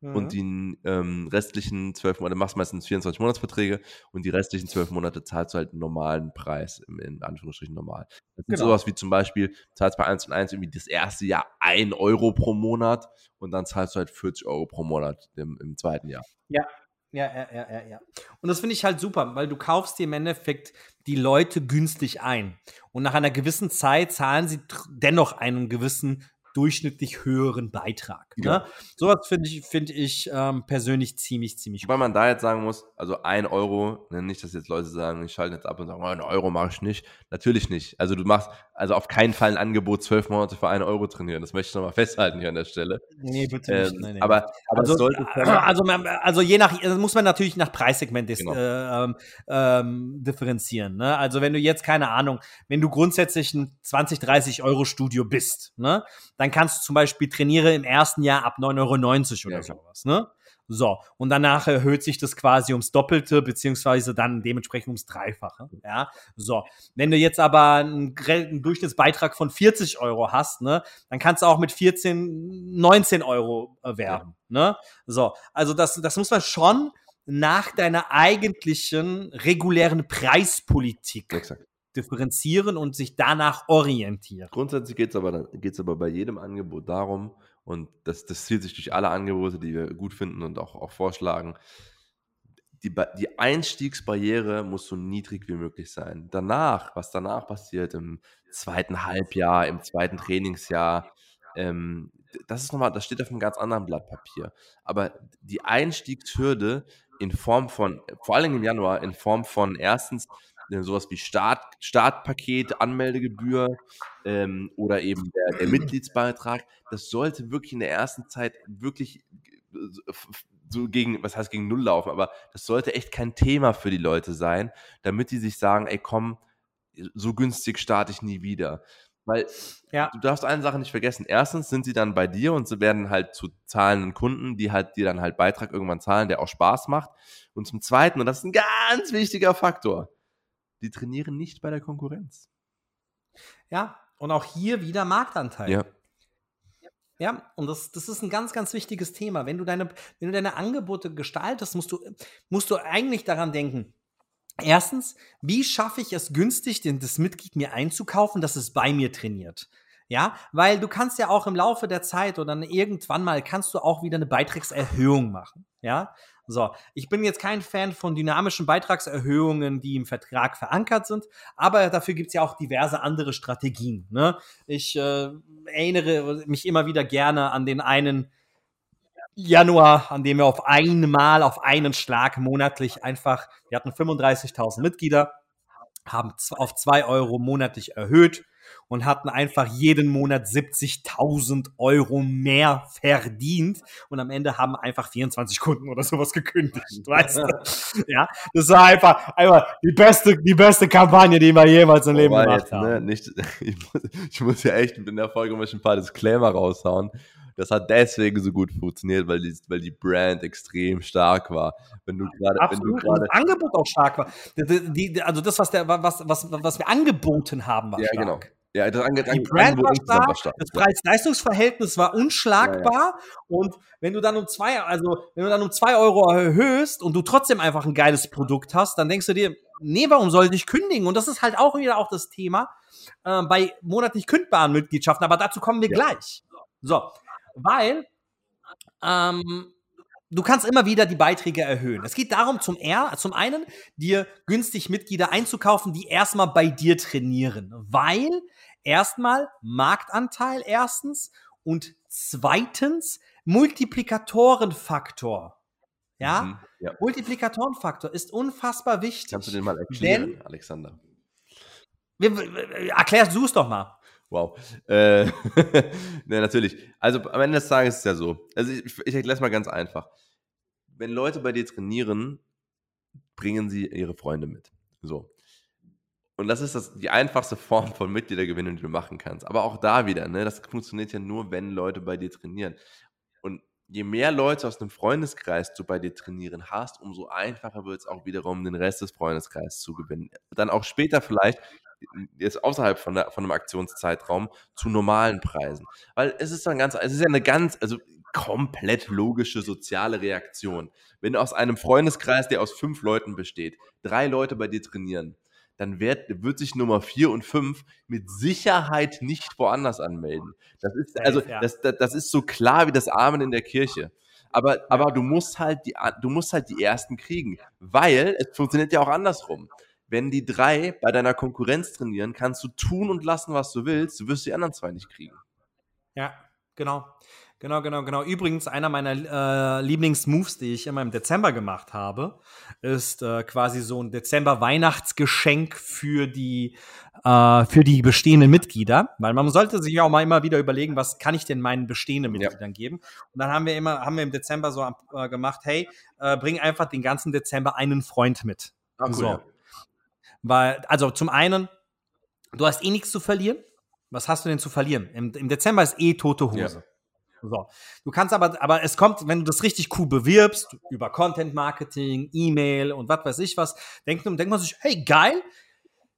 Mhm. Und die ähm, restlichen zwölf Monate, machst meistens 24 Monatsverträge und die restlichen zwölf Monate zahlst du halt einen normalen Preis, im, in Anführungsstrichen normal. Das genau. ist sowas wie zum Beispiel, zahlst bei 1 und 1 irgendwie das erste Jahr 1 Euro pro Monat und dann zahlst du halt 40 Euro pro Monat im, im zweiten Jahr. Ja, ja, ja, ja, ja, ja. Und das finde ich halt super, weil du kaufst dir im Endeffekt die Leute günstig ein. Und nach einer gewissen Zeit zahlen sie dennoch einen gewissen durchschnittlich höheren Beitrag. Ne? Ja. Sowas finde ich, find ich ähm, persönlich ziemlich, ziemlich gut. Weil man da jetzt sagen muss, also ein Euro, ne, nicht, dass jetzt Leute sagen, ich schalte jetzt ab und sagen, oh, ein Euro mache ich nicht. Natürlich nicht. Also du machst also auf keinen Fall ein Angebot, zwölf Monate für einen Euro trainieren. Das möchte ich nochmal festhalten hier an der Stelle. Nee, bitte nicht. Ähm, nee, nee. Aber, aber also, sollte also, also je nach, muss man natürlich nach Preissegment genau. äh, ähm, ähm, differenzieren. Ne? Also wenn du jetzt, keine Ahnung, wenn du grundsätzlich ein 20, 30 Euro Studio bist, ne? Dann kannst du zum Beispiel trainiere im ersten Jahr ab 9,90 Euro oder ja, sowas. Ne? So, und danach erhöht sich das quasi ums Doppelte, beziehungsweise dann dementsprechend ums Dreifache. Ja, so. Wenn du jetzt aber einen, einen Durchschnittsbeitrag von 40 Euro hast, ne, dann kannst du auch mit 14, 19 Euro äh, werben. Ja. Ne? So, also das, das muss man schon nach deiner eigentlichen regulären Preispolitik Exakt differenzieren und sich danach orientieren. Grundsätzlich geht es aber, aber bei jedem Angebot darum, und das, das zieht sich durch alle Angebote, die wir gut finden und auch, auch vorschlagen, die, die Einstiegsbarriere muss so niedrig wie möglich sein. Danach, was danach passiert im zweiten Halbjahr, im zweiten Trainingsjahr, ähm, das ist nochmal, das steht auf einem ganz anderen Blatt Papier. Aber die Einstiegshürde in Form von, vor allem im Januar, in Form von erstens sowas wie Start, Startpaket, Anmeldegebühr ähm, oder eben der, der, Mitgliedsbeitrag, das sollte wirklich in der ersten Zeit wirklich äh, so gegen, was heißt gegen Null laufen, aber das sollte echt kein Thema für die Leute sein, damit die sich sagen, ey komm, so günstig starte ich nie wieder. Weil ja. du darfst eine Sache nicht vergessen. Erstens sind sie dann bei dir und sie werden halt zu zahlenden Kunden, die halt dir dann halt Beitrag irgendwann zahlen, der auch Spaß macht. Und zum Zweiten, und das ist ein ganz wichtiger Faktor, die trainieren nicht bei der Konkurrenz. Ja, und auch hier wieder Marktanteil. Ja. Ja, und das, das ist ein ganz, ganz wichtiges Thema. Wenn du deine, wenn du deine Angebote gestaltest, musst du, musst du eigentlich daran denken. Erstens, wie schaffe ich es günstig, das Mitglied mir einzukaufen, dass es bei mir trainiert? Ja, weil du kannst ja auch im Laufe der Zeit oder irgendwann mal kannst du auch wieder eine Beitragserhöhung machen. Ja, so, ich bin jetzt kein Fan von dynamischen Beitragserhöhungen, die im Vertrag verankert sind, aber dafür gibt es ja auch diverse andere Strategien. Ne? Ich äh, erinnere mich immer wieder gerne an den einen Januar, an dem wir auf einmal, auf einen Schlag monatlich einfach, wir hatten 35.000 Mitglieder, haben auf zwei Euro monatlich erhöht und hatten einfach jeden Monat 70.000 Euro mehr verdient und am Ende haben einfach 24 Kunden oder sowas gekündigt, weißt du? Ja, das war einfach, einfach die beste, die beste Kampagne, die wir jemals im Leben gemacht jetzt, haben. Ne, nicht, ich, muss, ich muss ja echt in der Folge mal ein paar Disclaimer raushauen. Das hat deswegen so gut funktioniert, weil die, weil die Brand extrem stark war. Wenn du gerade, wenn du das Angebot auch stark war. Die, die, also das, was der, was, was, was wir angeboten haben, war ja, stark. Genau. Ja, das Ange die Brand war stark, stark, das Preis-Leistungs-Verhältnis war unschlagbar ja, ja. und wenn du dann um zwei, also wenn du dann um zwei Euro erhöhst und du trotzdem einfach ein geiles Produkt hast, dann denkst du dir, nee, warum sollte ich kündigen? Und das ist halt auch wieder auch das Thema äh, bei monatlich kündbaren Mitgliedschaften, aber dazu kommen wir ja. gleich. So, weil ähm, du kannst immer wieder die Beiträge erhöhen. Es geht darum, zum, er, zum einen, dir günstig Mitglieder einzukaufen, die erstmal bei dir trainieren, weil erstmal Marktanteil erstens und zweitens Multiplikatorenfaktor. Ja? Mhm, ja. Multiplikatorenfaktor ist unfassbar wichtig. Kannst du den mal erklären, Alexander? Erklärst du es doch mal. Wow. Äh, ne, natürlich. Also am Ende des Tages ist es ja so. Also ich, ich erkläre es mal ganz einfach. Wenn Leute bei dir trainieren, bringen sie ihre Freunde mit. So. Und das ist das, die einfachste Form von Mitgliedergewinnung, die du machen kannst. Aber auch da wieder, ne, das funktioniert ja nur, wenn Leute bei dir trainieren. Und je mehr Leute aus einem Freundeskreis du bei dir trainieren hast, umso einfacher wird es auch wiederum, den Rest des Freundeskreises zu gewinnen. Dann auch später vielleicht jetzt außerhalb von, der, von einem Aktionszeitraum zu normalen Preisen. Weil es ist dann ganz, es ist ja eine ganz, also komplett logische soziale Reaktion. Wenn aus einem Freundeskreis, der aus fünf Leuten besteht, drei Leute bei dir trainieren, dann wird, wird sich Nummer vier und fünf mit Sicherheit nicht woanders anmelden. Das ist, also, das, das, das ist so klar wie das Amen in der Kirche. Aber, aber du musst halt die, du musst halt die ersten kriegen, weil es funktioniert ja auch andersrum. Wenn die drei bei deiner Konkurrenz trainieren, kannst du tun und lassen, was du willst. Du wirst die anderen zwei nicht kriegen. Ja, genau. Genau, genau, genau. Übrigens, einer meiner äh, Lieblingsmoves, die ich immer im Dezember gemacht habe, ist äh, quasi so ein Dezember-Weihnachtsgeschenk für die, äh, für die bestehenden Mitglieder. Weil man sollte sich auch mal immer wieder überlegen, was kann ich denn meinen bestehenden Mitgliedern ja. geben. Und dann haben wir immer, haben wir im Dezember so äh, gemacht, hey, äh, bring einfach den ganzen Dezember einen Freund mit. Ach, cool, so. ja. Weil, also zum einen, du hast eh nichts zu verlieren. Was hast du denn zu verlieren? Im, im Dezember ist eh tote Hose. Ja. So. Du kannst aber, aber es kommt, wenn du das richtig cool bewirbst, über Content Marketing, E-Mail und was weiß ich was, denkt, denkt man sich, hey, geil,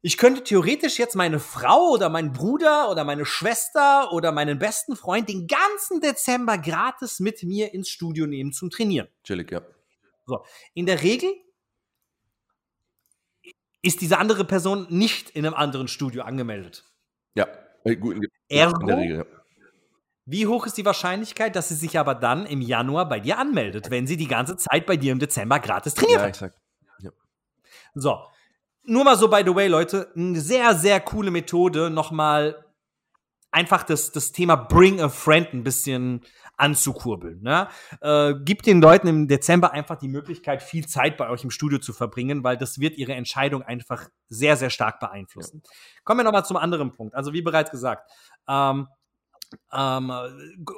ich könnte theoretisch jetzt meine Frau oder meinen Bruder oder meine Schwester oder meinen besten Freund den ganzen Dezember gratis mit mir ins Studio nehmen zum Trainieren. Chillig, ja. So. In der Regel ist diese andere Person nicht in einem anderen Studio angemeldet. Ja, gut, in, Ergo, in der Regel. Ja. Wie hoch ist die Wahrscheinlichkeit, dass sie sich aber dann im Januar bei dir anmeldet, wenn sie die ganze Zeit bei dir im Dezember gratis trainiert Ja, hat? exakt. Ja. So. Nur mal so, by the way, Leute, eine sehr, sehr coole Methode, nochmal einfach das, das Thema Bring a Friend ein bisschen anzukurbeln. Ne? Äh, gibt den Leuten im Dezember einfach die Möglichkeit, viel Zeit bei euch im Studio zu verbringen, weil das wird ihre Entscheidung einfach sehr, sehr stark beeinflussen. Kommen wir nochmal zum anderen Punkt. Also wie bereits gesagt, ähm, ähm,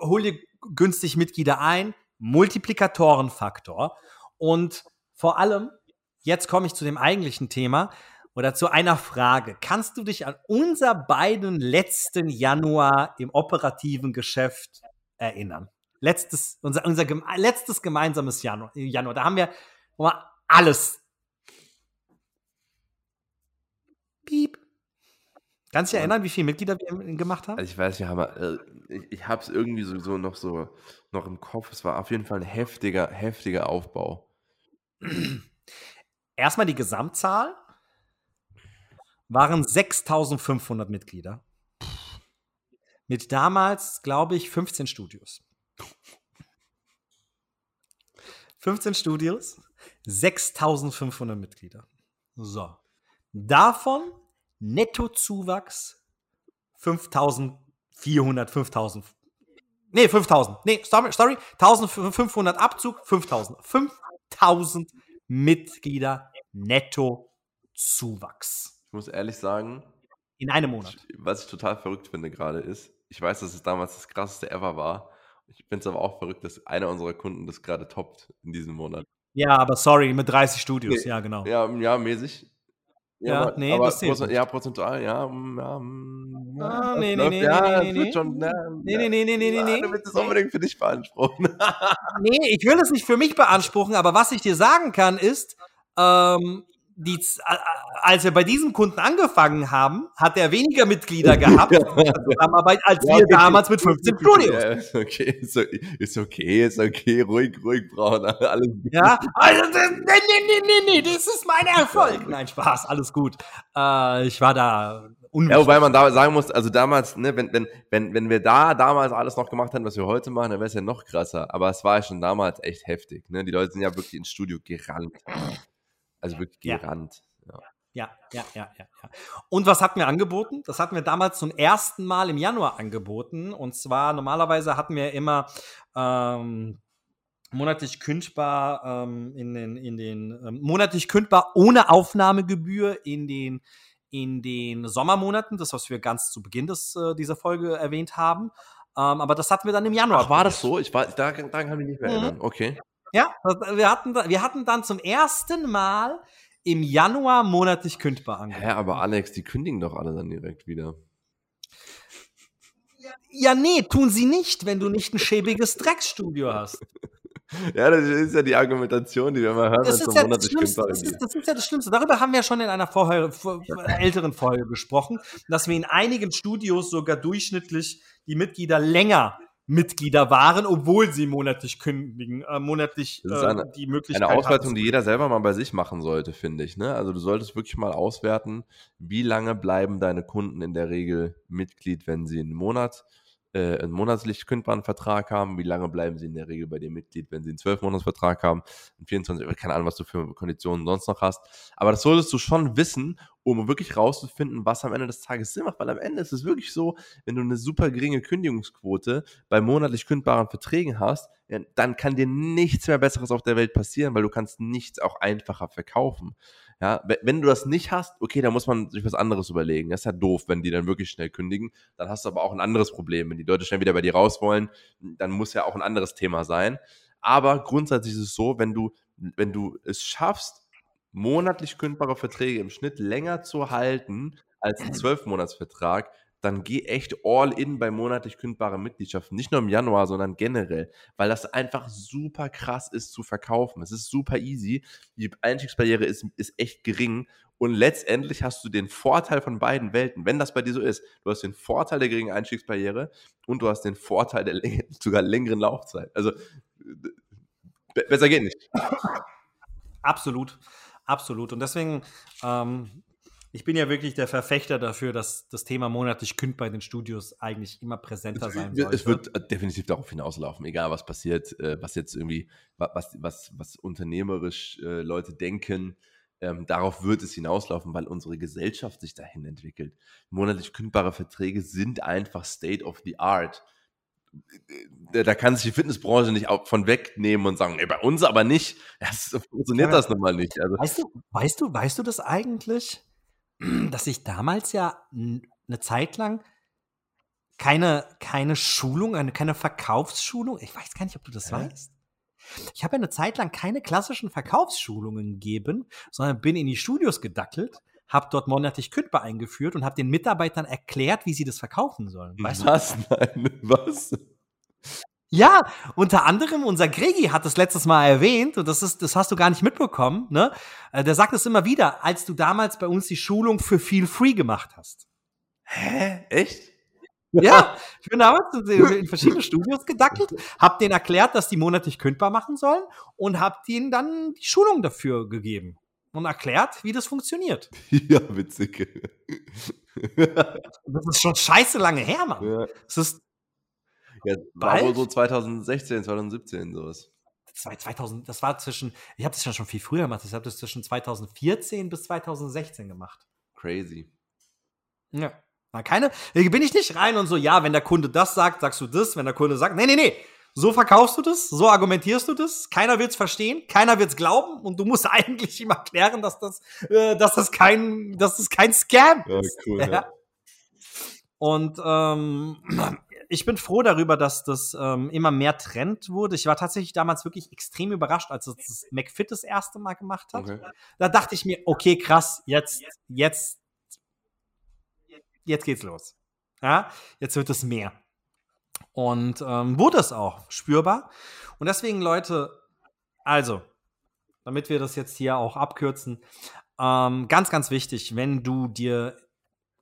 hol dir günstig Mitglieder ein, Multiplikatorenfaktor und vor allem, jetzt komme ich zu dem eigentlichen Thema oder zu einer Frage. Kannst du dich an unser beiden letzten Januar im operativen Geschäft erinnern? Letztes, unser, unser gem letztes gemeinsames Januar, Januar. Da haben wir alles. Piep. Kannst du dich erinnern, wie viele Mitglieder wir gemacht haben? Also ich weiß, wir haben, äh, ich, ich habe es irgendwie so, so noch so noch im Kopf. Es war auf jeden Fall ein heftiger, heftiger Aufbau. Erstmal die Gesamtzahl waren 6500 Mitglieder. Mit damals, glaube ich, 15 Studios. 15 Studios, 6500 Mitglieder. So. Davon Nettozuwachs 5400, 5000. Nee, 5000. Nee, sorry, sorry. 1500 Abzug, 5000. 5000 Mitglieder Nettozuwachs. Ich muss ehrlich sagen, In einem Monat. was ich total verrückt finde gerade ist, ich weiß, dass es damals das krasseste ever war. Ich finde es aber auch verrückt, dass einer unserer Kunden das gerade toppt in diesem Monat. Ja, aber sorry, mit 30 Studios. Nee. Ja, genau. Ja, ja, mäßig. Ja, aber, nee, aber das zählt nicht. ja, prozentual, ja. mm, ja, mm, ja, Ah, nee, nee, nee, ja, nee, nee, nee. schon, ja, Nee, nee, nee, nee, nee, nee, ja, nee. Du willst es unbedingt für dich beanspruchen. Nee, ich will es nicht für mich beanspruchen, aber was ich dir sagen kann, ist, ähm, die, als wir bei diesem Kunden angefangen haben, hat er weniger Mitglieder gehabt in der Zusammenarbeit, als Ja, wir okay. damals mit 15 Studios. Ja, ist okay, ist okay, ist okay, ruhig, ruhig, Braun, alles gut. Ja, also, nee, nee, nee, nee, nee, das ist mein Erfolg. Nein, Spaß, alles gut. Äh, ich war da Ja, unwichtig. wobei man da sagen muss, also damals, ne, wenn, wenn, wenn, wenn wir da damals alles noch gemacht hätten, was wir heute machen, dann wäre es ja noch krasser. Aber es war ja schon damals echt heftig. Ne? Die Leute sind ja wirklich ins Studio gerannt. Also wirklich gerannt. Ja. Ja, ja, ja, ja, ja. Und was hatten wir angeboten? Das hatten wir damals zum ersten Mal im Januar angeboten. Und zwar, normalerweise hatten wir immer ähm, monatlich kündbar ähm, in den, in den ähm, monatlich kündbar ohne Aufnahmegebühr in den in den Sommermonaten, das was wir ganz zu Beginn des, äh, dieser Folge erwähnt haben. Ähm, aber das hatten wir dann im Januar. Ach, war das so? Ich war, da, daran kann ich mich nicht mehr Mhm. erinnern. Okay. Ja, das- wir hatten, wir hatten dann zum ersten Mal im Januar monatlich kündbar angeboten. Hä, aber Alex, die kündigen doch alle dann direkt wieder. Ja, nee, tun sie nicht, wenn du nicht ein schäbiges Drecksstudio hast. Ja, das ist ja die Argumentation, die wir immer hören, wenn Das ist, ja das, monatlich Schlimmste, kündbar das, ist, das ist ja das Schlimmste. Darüber haben wir schon in einer vorher, vor, älteren Folge gesprochen, dass wir in einigen Studios sogar durchschnittlich die Mitglieder länger Mitglieder waren, obwohl sie monatlich kündigen, äh, monatlich Das ist äh, eine- die Möglichkeit Eine Auswertung, hatten. die jeder selber mal bei sich machen sollte, finde ich. Ne? Also du solltest wirklich mal auswerten, wie lange bleiben deine Kunden in der Regel Mitglied, wenn sie einen Monat, äh, einen monatlich kündbaren Vertrag haben, wie lange bleiben sie in der Regel bei dir Mitglied, wenn sie einen 12-Monats-Vertrag haben, einen 24, keine Ahnung, was du für Konditionen sonst noch hast. Aber das solltest du schon wissen, um wirklich rauszufinden, was am Ende des Tages Sinn macht, weil am Ende ist es wirklich so, wenn du eine super geringe Kündigungsquote bei monatlich kündbaren Verträgen hast, dann kann dir nichts mehr Besseres auf der Welt passieren, weil du kannst nichts auch einfacher verkaufen. Ja, we- wenn du das nicht hast, okay, dann muss man sich was anderes überlegen. Das ist ja doof, wenn die dann wirklich schnell kündigen. Dann hast du aber auch ein anderes Problem. Wenn die Leute schnell wieder bei dir raus wollen, dann muss ja auch ein anderes Thema sein. Aber grundsätzlich ist es so, wenn du, wenn du es schaffst, monatlich kündbare Verträge im Schnitt länger zu halten als ein Zwölfmonatsvertrag, dann geh echt all in bei monatlich kündbaren Mitgliedschaften. Nicht nur im Januar, sondern generell, weil das einfach super krass ist zu verkaufen. Es ist super easy. Die Einstiegsbarriere ist, ist echt gering. Und letztendlich hast du den Vorteil von beiden Welten. Wenn das bei dir so ist, du hast den Vorteil der geringen Einstiegsbarriere und du hast den Vorteil der sogar längeren Laufzeit. Also be- besser geht nicht. Absolut, absolut. Und deswegen, ähm, ich bin ja wirklich der Verfechter dafür, dass das Thema monatlich kündbar in den Studios eigentlich immer präsenter sein sollte. Es wird äh, definitiv darauf hinauslaufen, egal was passiert, äh, was jetzt irgendwie, wa- was, was, was unternehmerisch äh, Leute denken, ähm, darauf wird es hinauslaufen, weil unsere Gesellschaft sich dahin entwickelt. Monatlich kündbare Verträge sind einfach State of the Art. Da kann sich die Fitnessbranche nicht von wegnehmen und sagen, nee, bei uns aber nicht. Das so funktioniert Ja. das nun mal nicht. Also, Weißt du, weißt du, weißt du das eigentlich, dass ich damals ja eine Zeit lang keine, keine Schulung, eine, keine Verkaufsschulung, ich weiß gar nicht, ob du das Hä? weißt. Ich habe ja eine Zeit lang keine klassischen Verkaufsschulungen gegeben, sondern bin in die Studios gedackelt, habe dort monatlich kündbar eingeführt und habe den Mitarbeitern erklärt, wie sie das verkaufen sollen. Weißt du? was? Nein, was? Ja, unter anderem unser Gregi hat das letztes Mal erwähnt und das ist, das hast du gar nicht mitbekommen, ne? Äh, Der sagt es immer wieder, als du damals bei uns die Schulung für viel free gemacht hast. Hä? Echt? Ja, ich bin damals in verschiedene Studios gedackelt, hab denen erklärt, dass die monatlich kündbar machen sollen und hab denen dann die Schulung dafür gegeben und erklärt, wie das funktioniert. Ja, witzig. Das ist schon scheiße lange her, Mann. ja. Das ist Ja, war wohl so 2016, 2017 sowas. zwei- 2000, das war zwischen, ich habe das ja schon viel früher gemacht, ich habe das zwischen 2014 bis 2016 gemacht. Crazy. Ja. Na, keine, hier bin ich nicht rein und so, ja, wenn der Kunde das sagt, sagst du das, wenn der Kunde sagt, nee, nee, nee, so verkaufst du das, so argumentierst du das, keiner wird's verstehen, keiner wird's glauben und du musst eigentlich ihm erklären, dass das, äh, dass das kein, dass das kein Scam Ja, ist. cool. Ja. Ja. Und ähm, ich bin froh darüber, dass das ähm, immer mehr Trend wurde. Ich war tatsächlich damals wirklich extrem überrascht, als es das McFit das erste Mal gemacht hat. Okay. Da dachte ich mir, okay, krass, jetzt, jetzt, jetzt geht's los. Ja, jetzt wird es mehr. Und ähm, wurde es auch spürbar. Und deswegen, Leute, also, damit wir das jetzt hier auch abkürzen, ähm, ganz, ganz wichtig, wenn du dir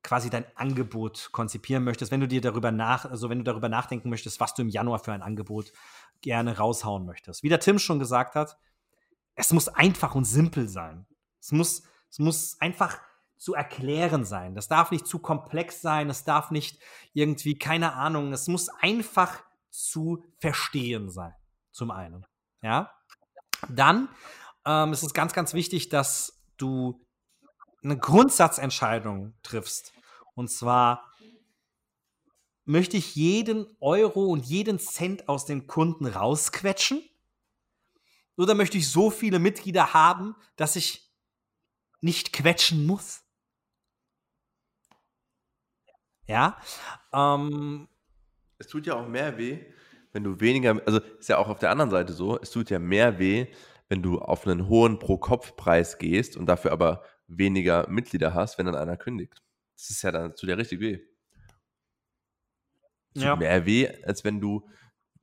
quasi dein Angebot konzipieren möchtest, wenn du dir darüber nach, also wenn du darüber nachdenken möchtest, was du im Januar für ein Angebot gerne raushauen möchtest. Wie der Tim schon gesagt hat, es muss einfach und simpel sein. Es muss, es muss einfach zu erklären sein. Das darf nicht zu komplex sein. Es darf nicht irgendwie, keine Ahnung, es muss einfach zu verstehen sein. Zum einen. Ja. Dann ähm, ist es ganz, ganz wichtig, dass du eine Grundsatzentscheidung triffst. Und zwar möchte ich jeden Euro und jeden Cent aus den Kunden rausquetschen? Oder möchte ich so viele Mitglieder haben, dass ich nicht quetschen muss? Ja. Ähm, Es tut ja auch mehr weh, wenn du weniger, also ist ja auch auf der anderen Seite so, es tut ja mehr weh, wenn du auf einen hohen Pro-Kopf-Preis gehst und dafür aber weniger Mitglieder hast, wenn dann einer kündigt. Das ist ja dann, tut ja richtig weh. Tut Ja. mehr weh, als wenn du,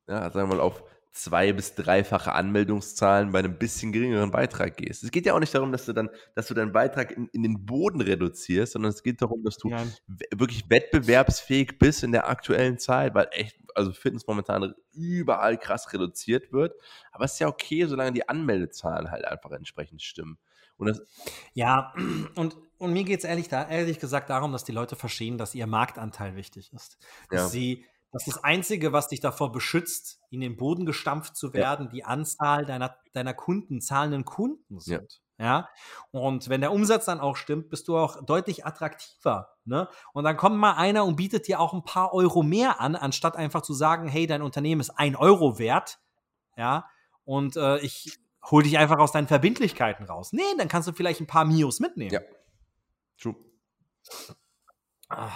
ja, sagen wir mal, auf zwei- bis dreifache Anmeldungszahlen bei einem bisschen geringeren Beitrag gehst. Es geht ja auch nicht darum, dass du dann, dass du deinen Beitrag in, in den Boden reduzierst, sondern es geht darum, dass du Nein. wirklich wettbewerbsfähig bist in der aktuellen Zeit, weil echt, also Fitness momentan überall krass reduziert wird. Aber es ist ja okay, solange die Anmeldezahlen halt einfach entsprechend stimmen. Und ja, und, und mir geht es ehrlich, da, ehrlich gesagt darum, dass die Leute verstehen, dass ihr Marktanteil wichtig ist. Dass Ja. sie, dass das Einzige, was dich davor beschützt, in den Boden gestampft zu werden, die Anzahl deiner, deiner Kunden, zahlenden Kunden sind. Ja. Und wenn der Umsatz dann auch stimmt, bist du auch deutlich attraktiver. Ne? Und dann kommt mal einer und bietet dir auch ein paar Euro mehr an, anstatt einfach zu sagen, hey, dein Unternehmen ist ein Euro wert. Ja. Und äh, ich hol dich einfach aus deinen Verbindlichkeiten raus. Nee, dann kannst du vielleicht ein paar Mios mitnehmen. Ja. True. Ah.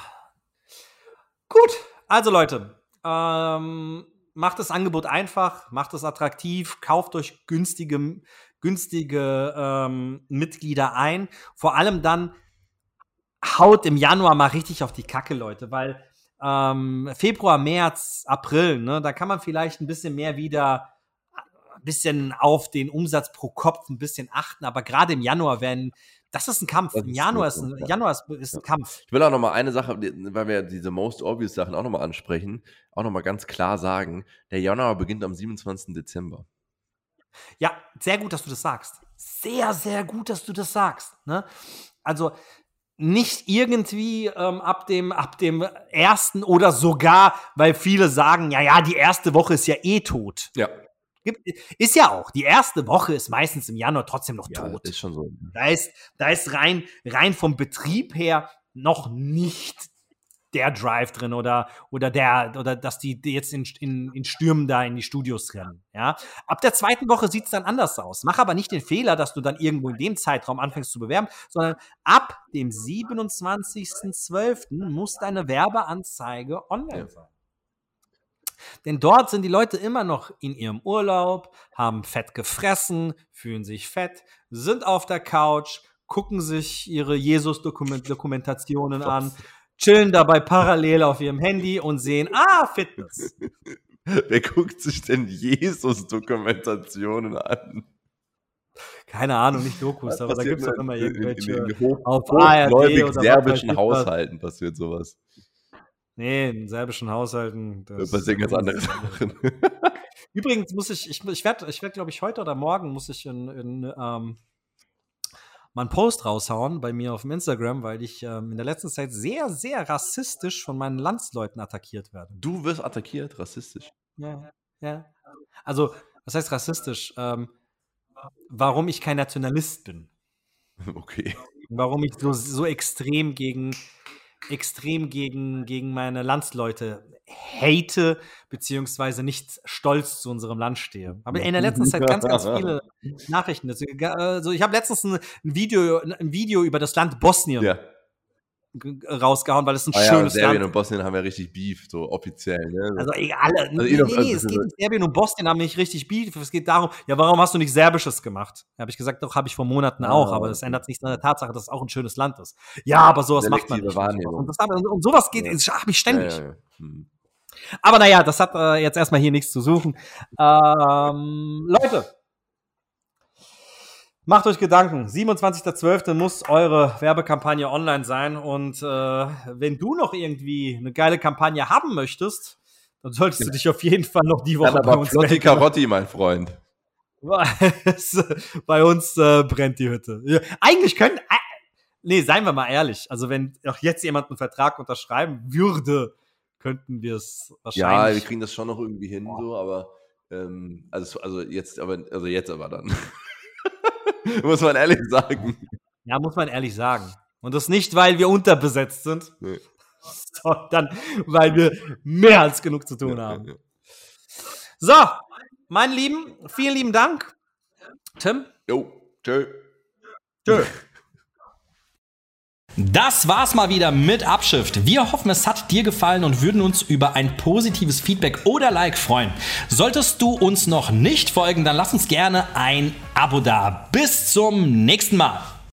Gut, also Leute, ähm, macht das Angebot einfach, macht es attraktiv, kauft euch günstige, günstige ähm, Mitglieder ein. Vor allem dann haut im Januar mal richtig auf die Kacke, Leute, weil ähm, Februar, März, April, ne, da kann man vielleicht ein bisschen mehr wieder bisschen auf den Umsatz pro Kopf ein bisschen achten, aber gerade im Januar werden das ist ein Kampf. Im Januar ist ein, ja. Januar ist, ist ein Kampf. Ich will auch noch mal eine Sache, weil wir diese most obvious Sachen auch noch mal ansprechen, auch noch mal ganz klar sagen, der Januar beginnt am 27. Dezember. Ja, sehr gut, dass du das sagst. Sehr, sehr gut, dass du das sagst. Ne? Also nicht irgendwie ähm, ab dem ab dem ersten oder sogar, weil viele sagen, ja, ja, die erste Woche ist ja eh tot. Ja. Ist ja auch. Die erste Woche ist meistens im Januar trotzdem noch Ja, tot. ist schon so. Da ist, da ist rein, rein vom Betrieb her noch nicht der Drive drin oder, oder der, oder dass die jetzt in, in, in Stürmen da in die Studios rennen. Ja? Ab der zweiten Woche sieht es dann anders aus. Mach aber nicht den Fehler, dass du dann irgendwo in dem Zeitraum anfängst zu bewerben, sondern ab dem 27.12. muss deine Werbeanzeige online sein. Denn dort sind die Leute immer noch in ihrem Urlaub, haben fett gefressen, fühlen sich fett, sind auf der Couch, gucken sich ihre Jesus-Dokumentationen an, chillen dabei parallel auf ihrem Handy und sehen, ah, Fitness. Wer guckt sich denn Jesus-Dokumentationen an? Keine Ahnung, nicht Dokus, aber da gibt es doch in- immer in- in- irgendwelche. in den hoch- auf ARD serbischen. Haushalten passiert sowas. Nee, in serbischen Haushalten. Da das- passieren ganz andere Sachen. Übrigens muss ich, ich, ich werde, ich werd, glaube ich, heute oder morgen muss ich in, in ähm, mal einen Post raushauen bei mir auf dem Instagram, weil ich ähm, in der letzten Zeit sehr, sehr rassistisch von meinen Landsleuten attackiert werde. Du wirst attackiert, rassistisch. Ja, ja. Also, was heißt rassistisch? Ähm, warum ich kein Nationalist bin. Okay. Warum ich so, so extrem gegen extrem gegen, gegen meine Landsleute hate, beziehungsweise nicht stolz zu unserem Land stehe. Aber in der letzten Zeit ganz, ganz viele Nachrichten. dazu. Also ich habe letztens ein, Video, ein Video über das Land Bosnien Ja. Rausgehauen, weil es ein Ah ja, schönes Serbien Land und Bosnien haben ja richtig Beef, so offiziell. Ne? Also egal, nee, Also, nee, eh nee, also, es das geht nicht, Serbien und Bosnien haben nicht richtig Beef. Es geht darum, ja, warum hast du nicht Serbisches gemacht? Habe ich gesagt, doch, habe ich vor Monaten Ah, auch, aber das ändert nichts an der Tatsache, dass es auch ein schönes Land ist. Ja, aber sowas macht man nicht. Und, das, und, und sowas geht, Ja. habe ich ständig. Ja, ja, ja. Hm. Aber naja, das hat äh, jetzt erstmal hier nichts zu suchen. Ähm, Leute, macht euch Gedanken. 27.12. muss eure Werbekampagne online sein. Und äh, wenn du noch irgendwie eine geile Kampagne haben möchtest, dann solltest du dich auf jeden Fall noch die Woche Dann bei aber uns melden. Karotti, mein Freund. Bei uns äh, brennt die Hütte. Ja, eigentlich können. Äh, nee, seien wir mal ehrlich. Also, wenn auch jetzt jemand einen Vertrag unterschreiben würde, könnten wir es Ja, wahrscheinlich. wir kriegen das schon noch irgendwie hin, so, aber ähm, also, also jetzt aber, also jetzt aber dann. Muss man ehrlich sagen. Ja, muss man ehrlich sagen. Und das nicht, weil wir unterbesetzt sind, Nee. sondern weil wir mehr als genug zu tun haben. Ja, ja. So, meine Lieben, vielen lieben Dank. Tim? Jo, tschö. Tschö. Das war's mal wieder mit Abschrift. Wir hoffen, es hat dir gefallen und würden uns über ein positives Feedback oder Like freuen. Solltest du uns noch nicht folgen, dann lass uns gerne ein Abo da. Bis zum nächsten Mal.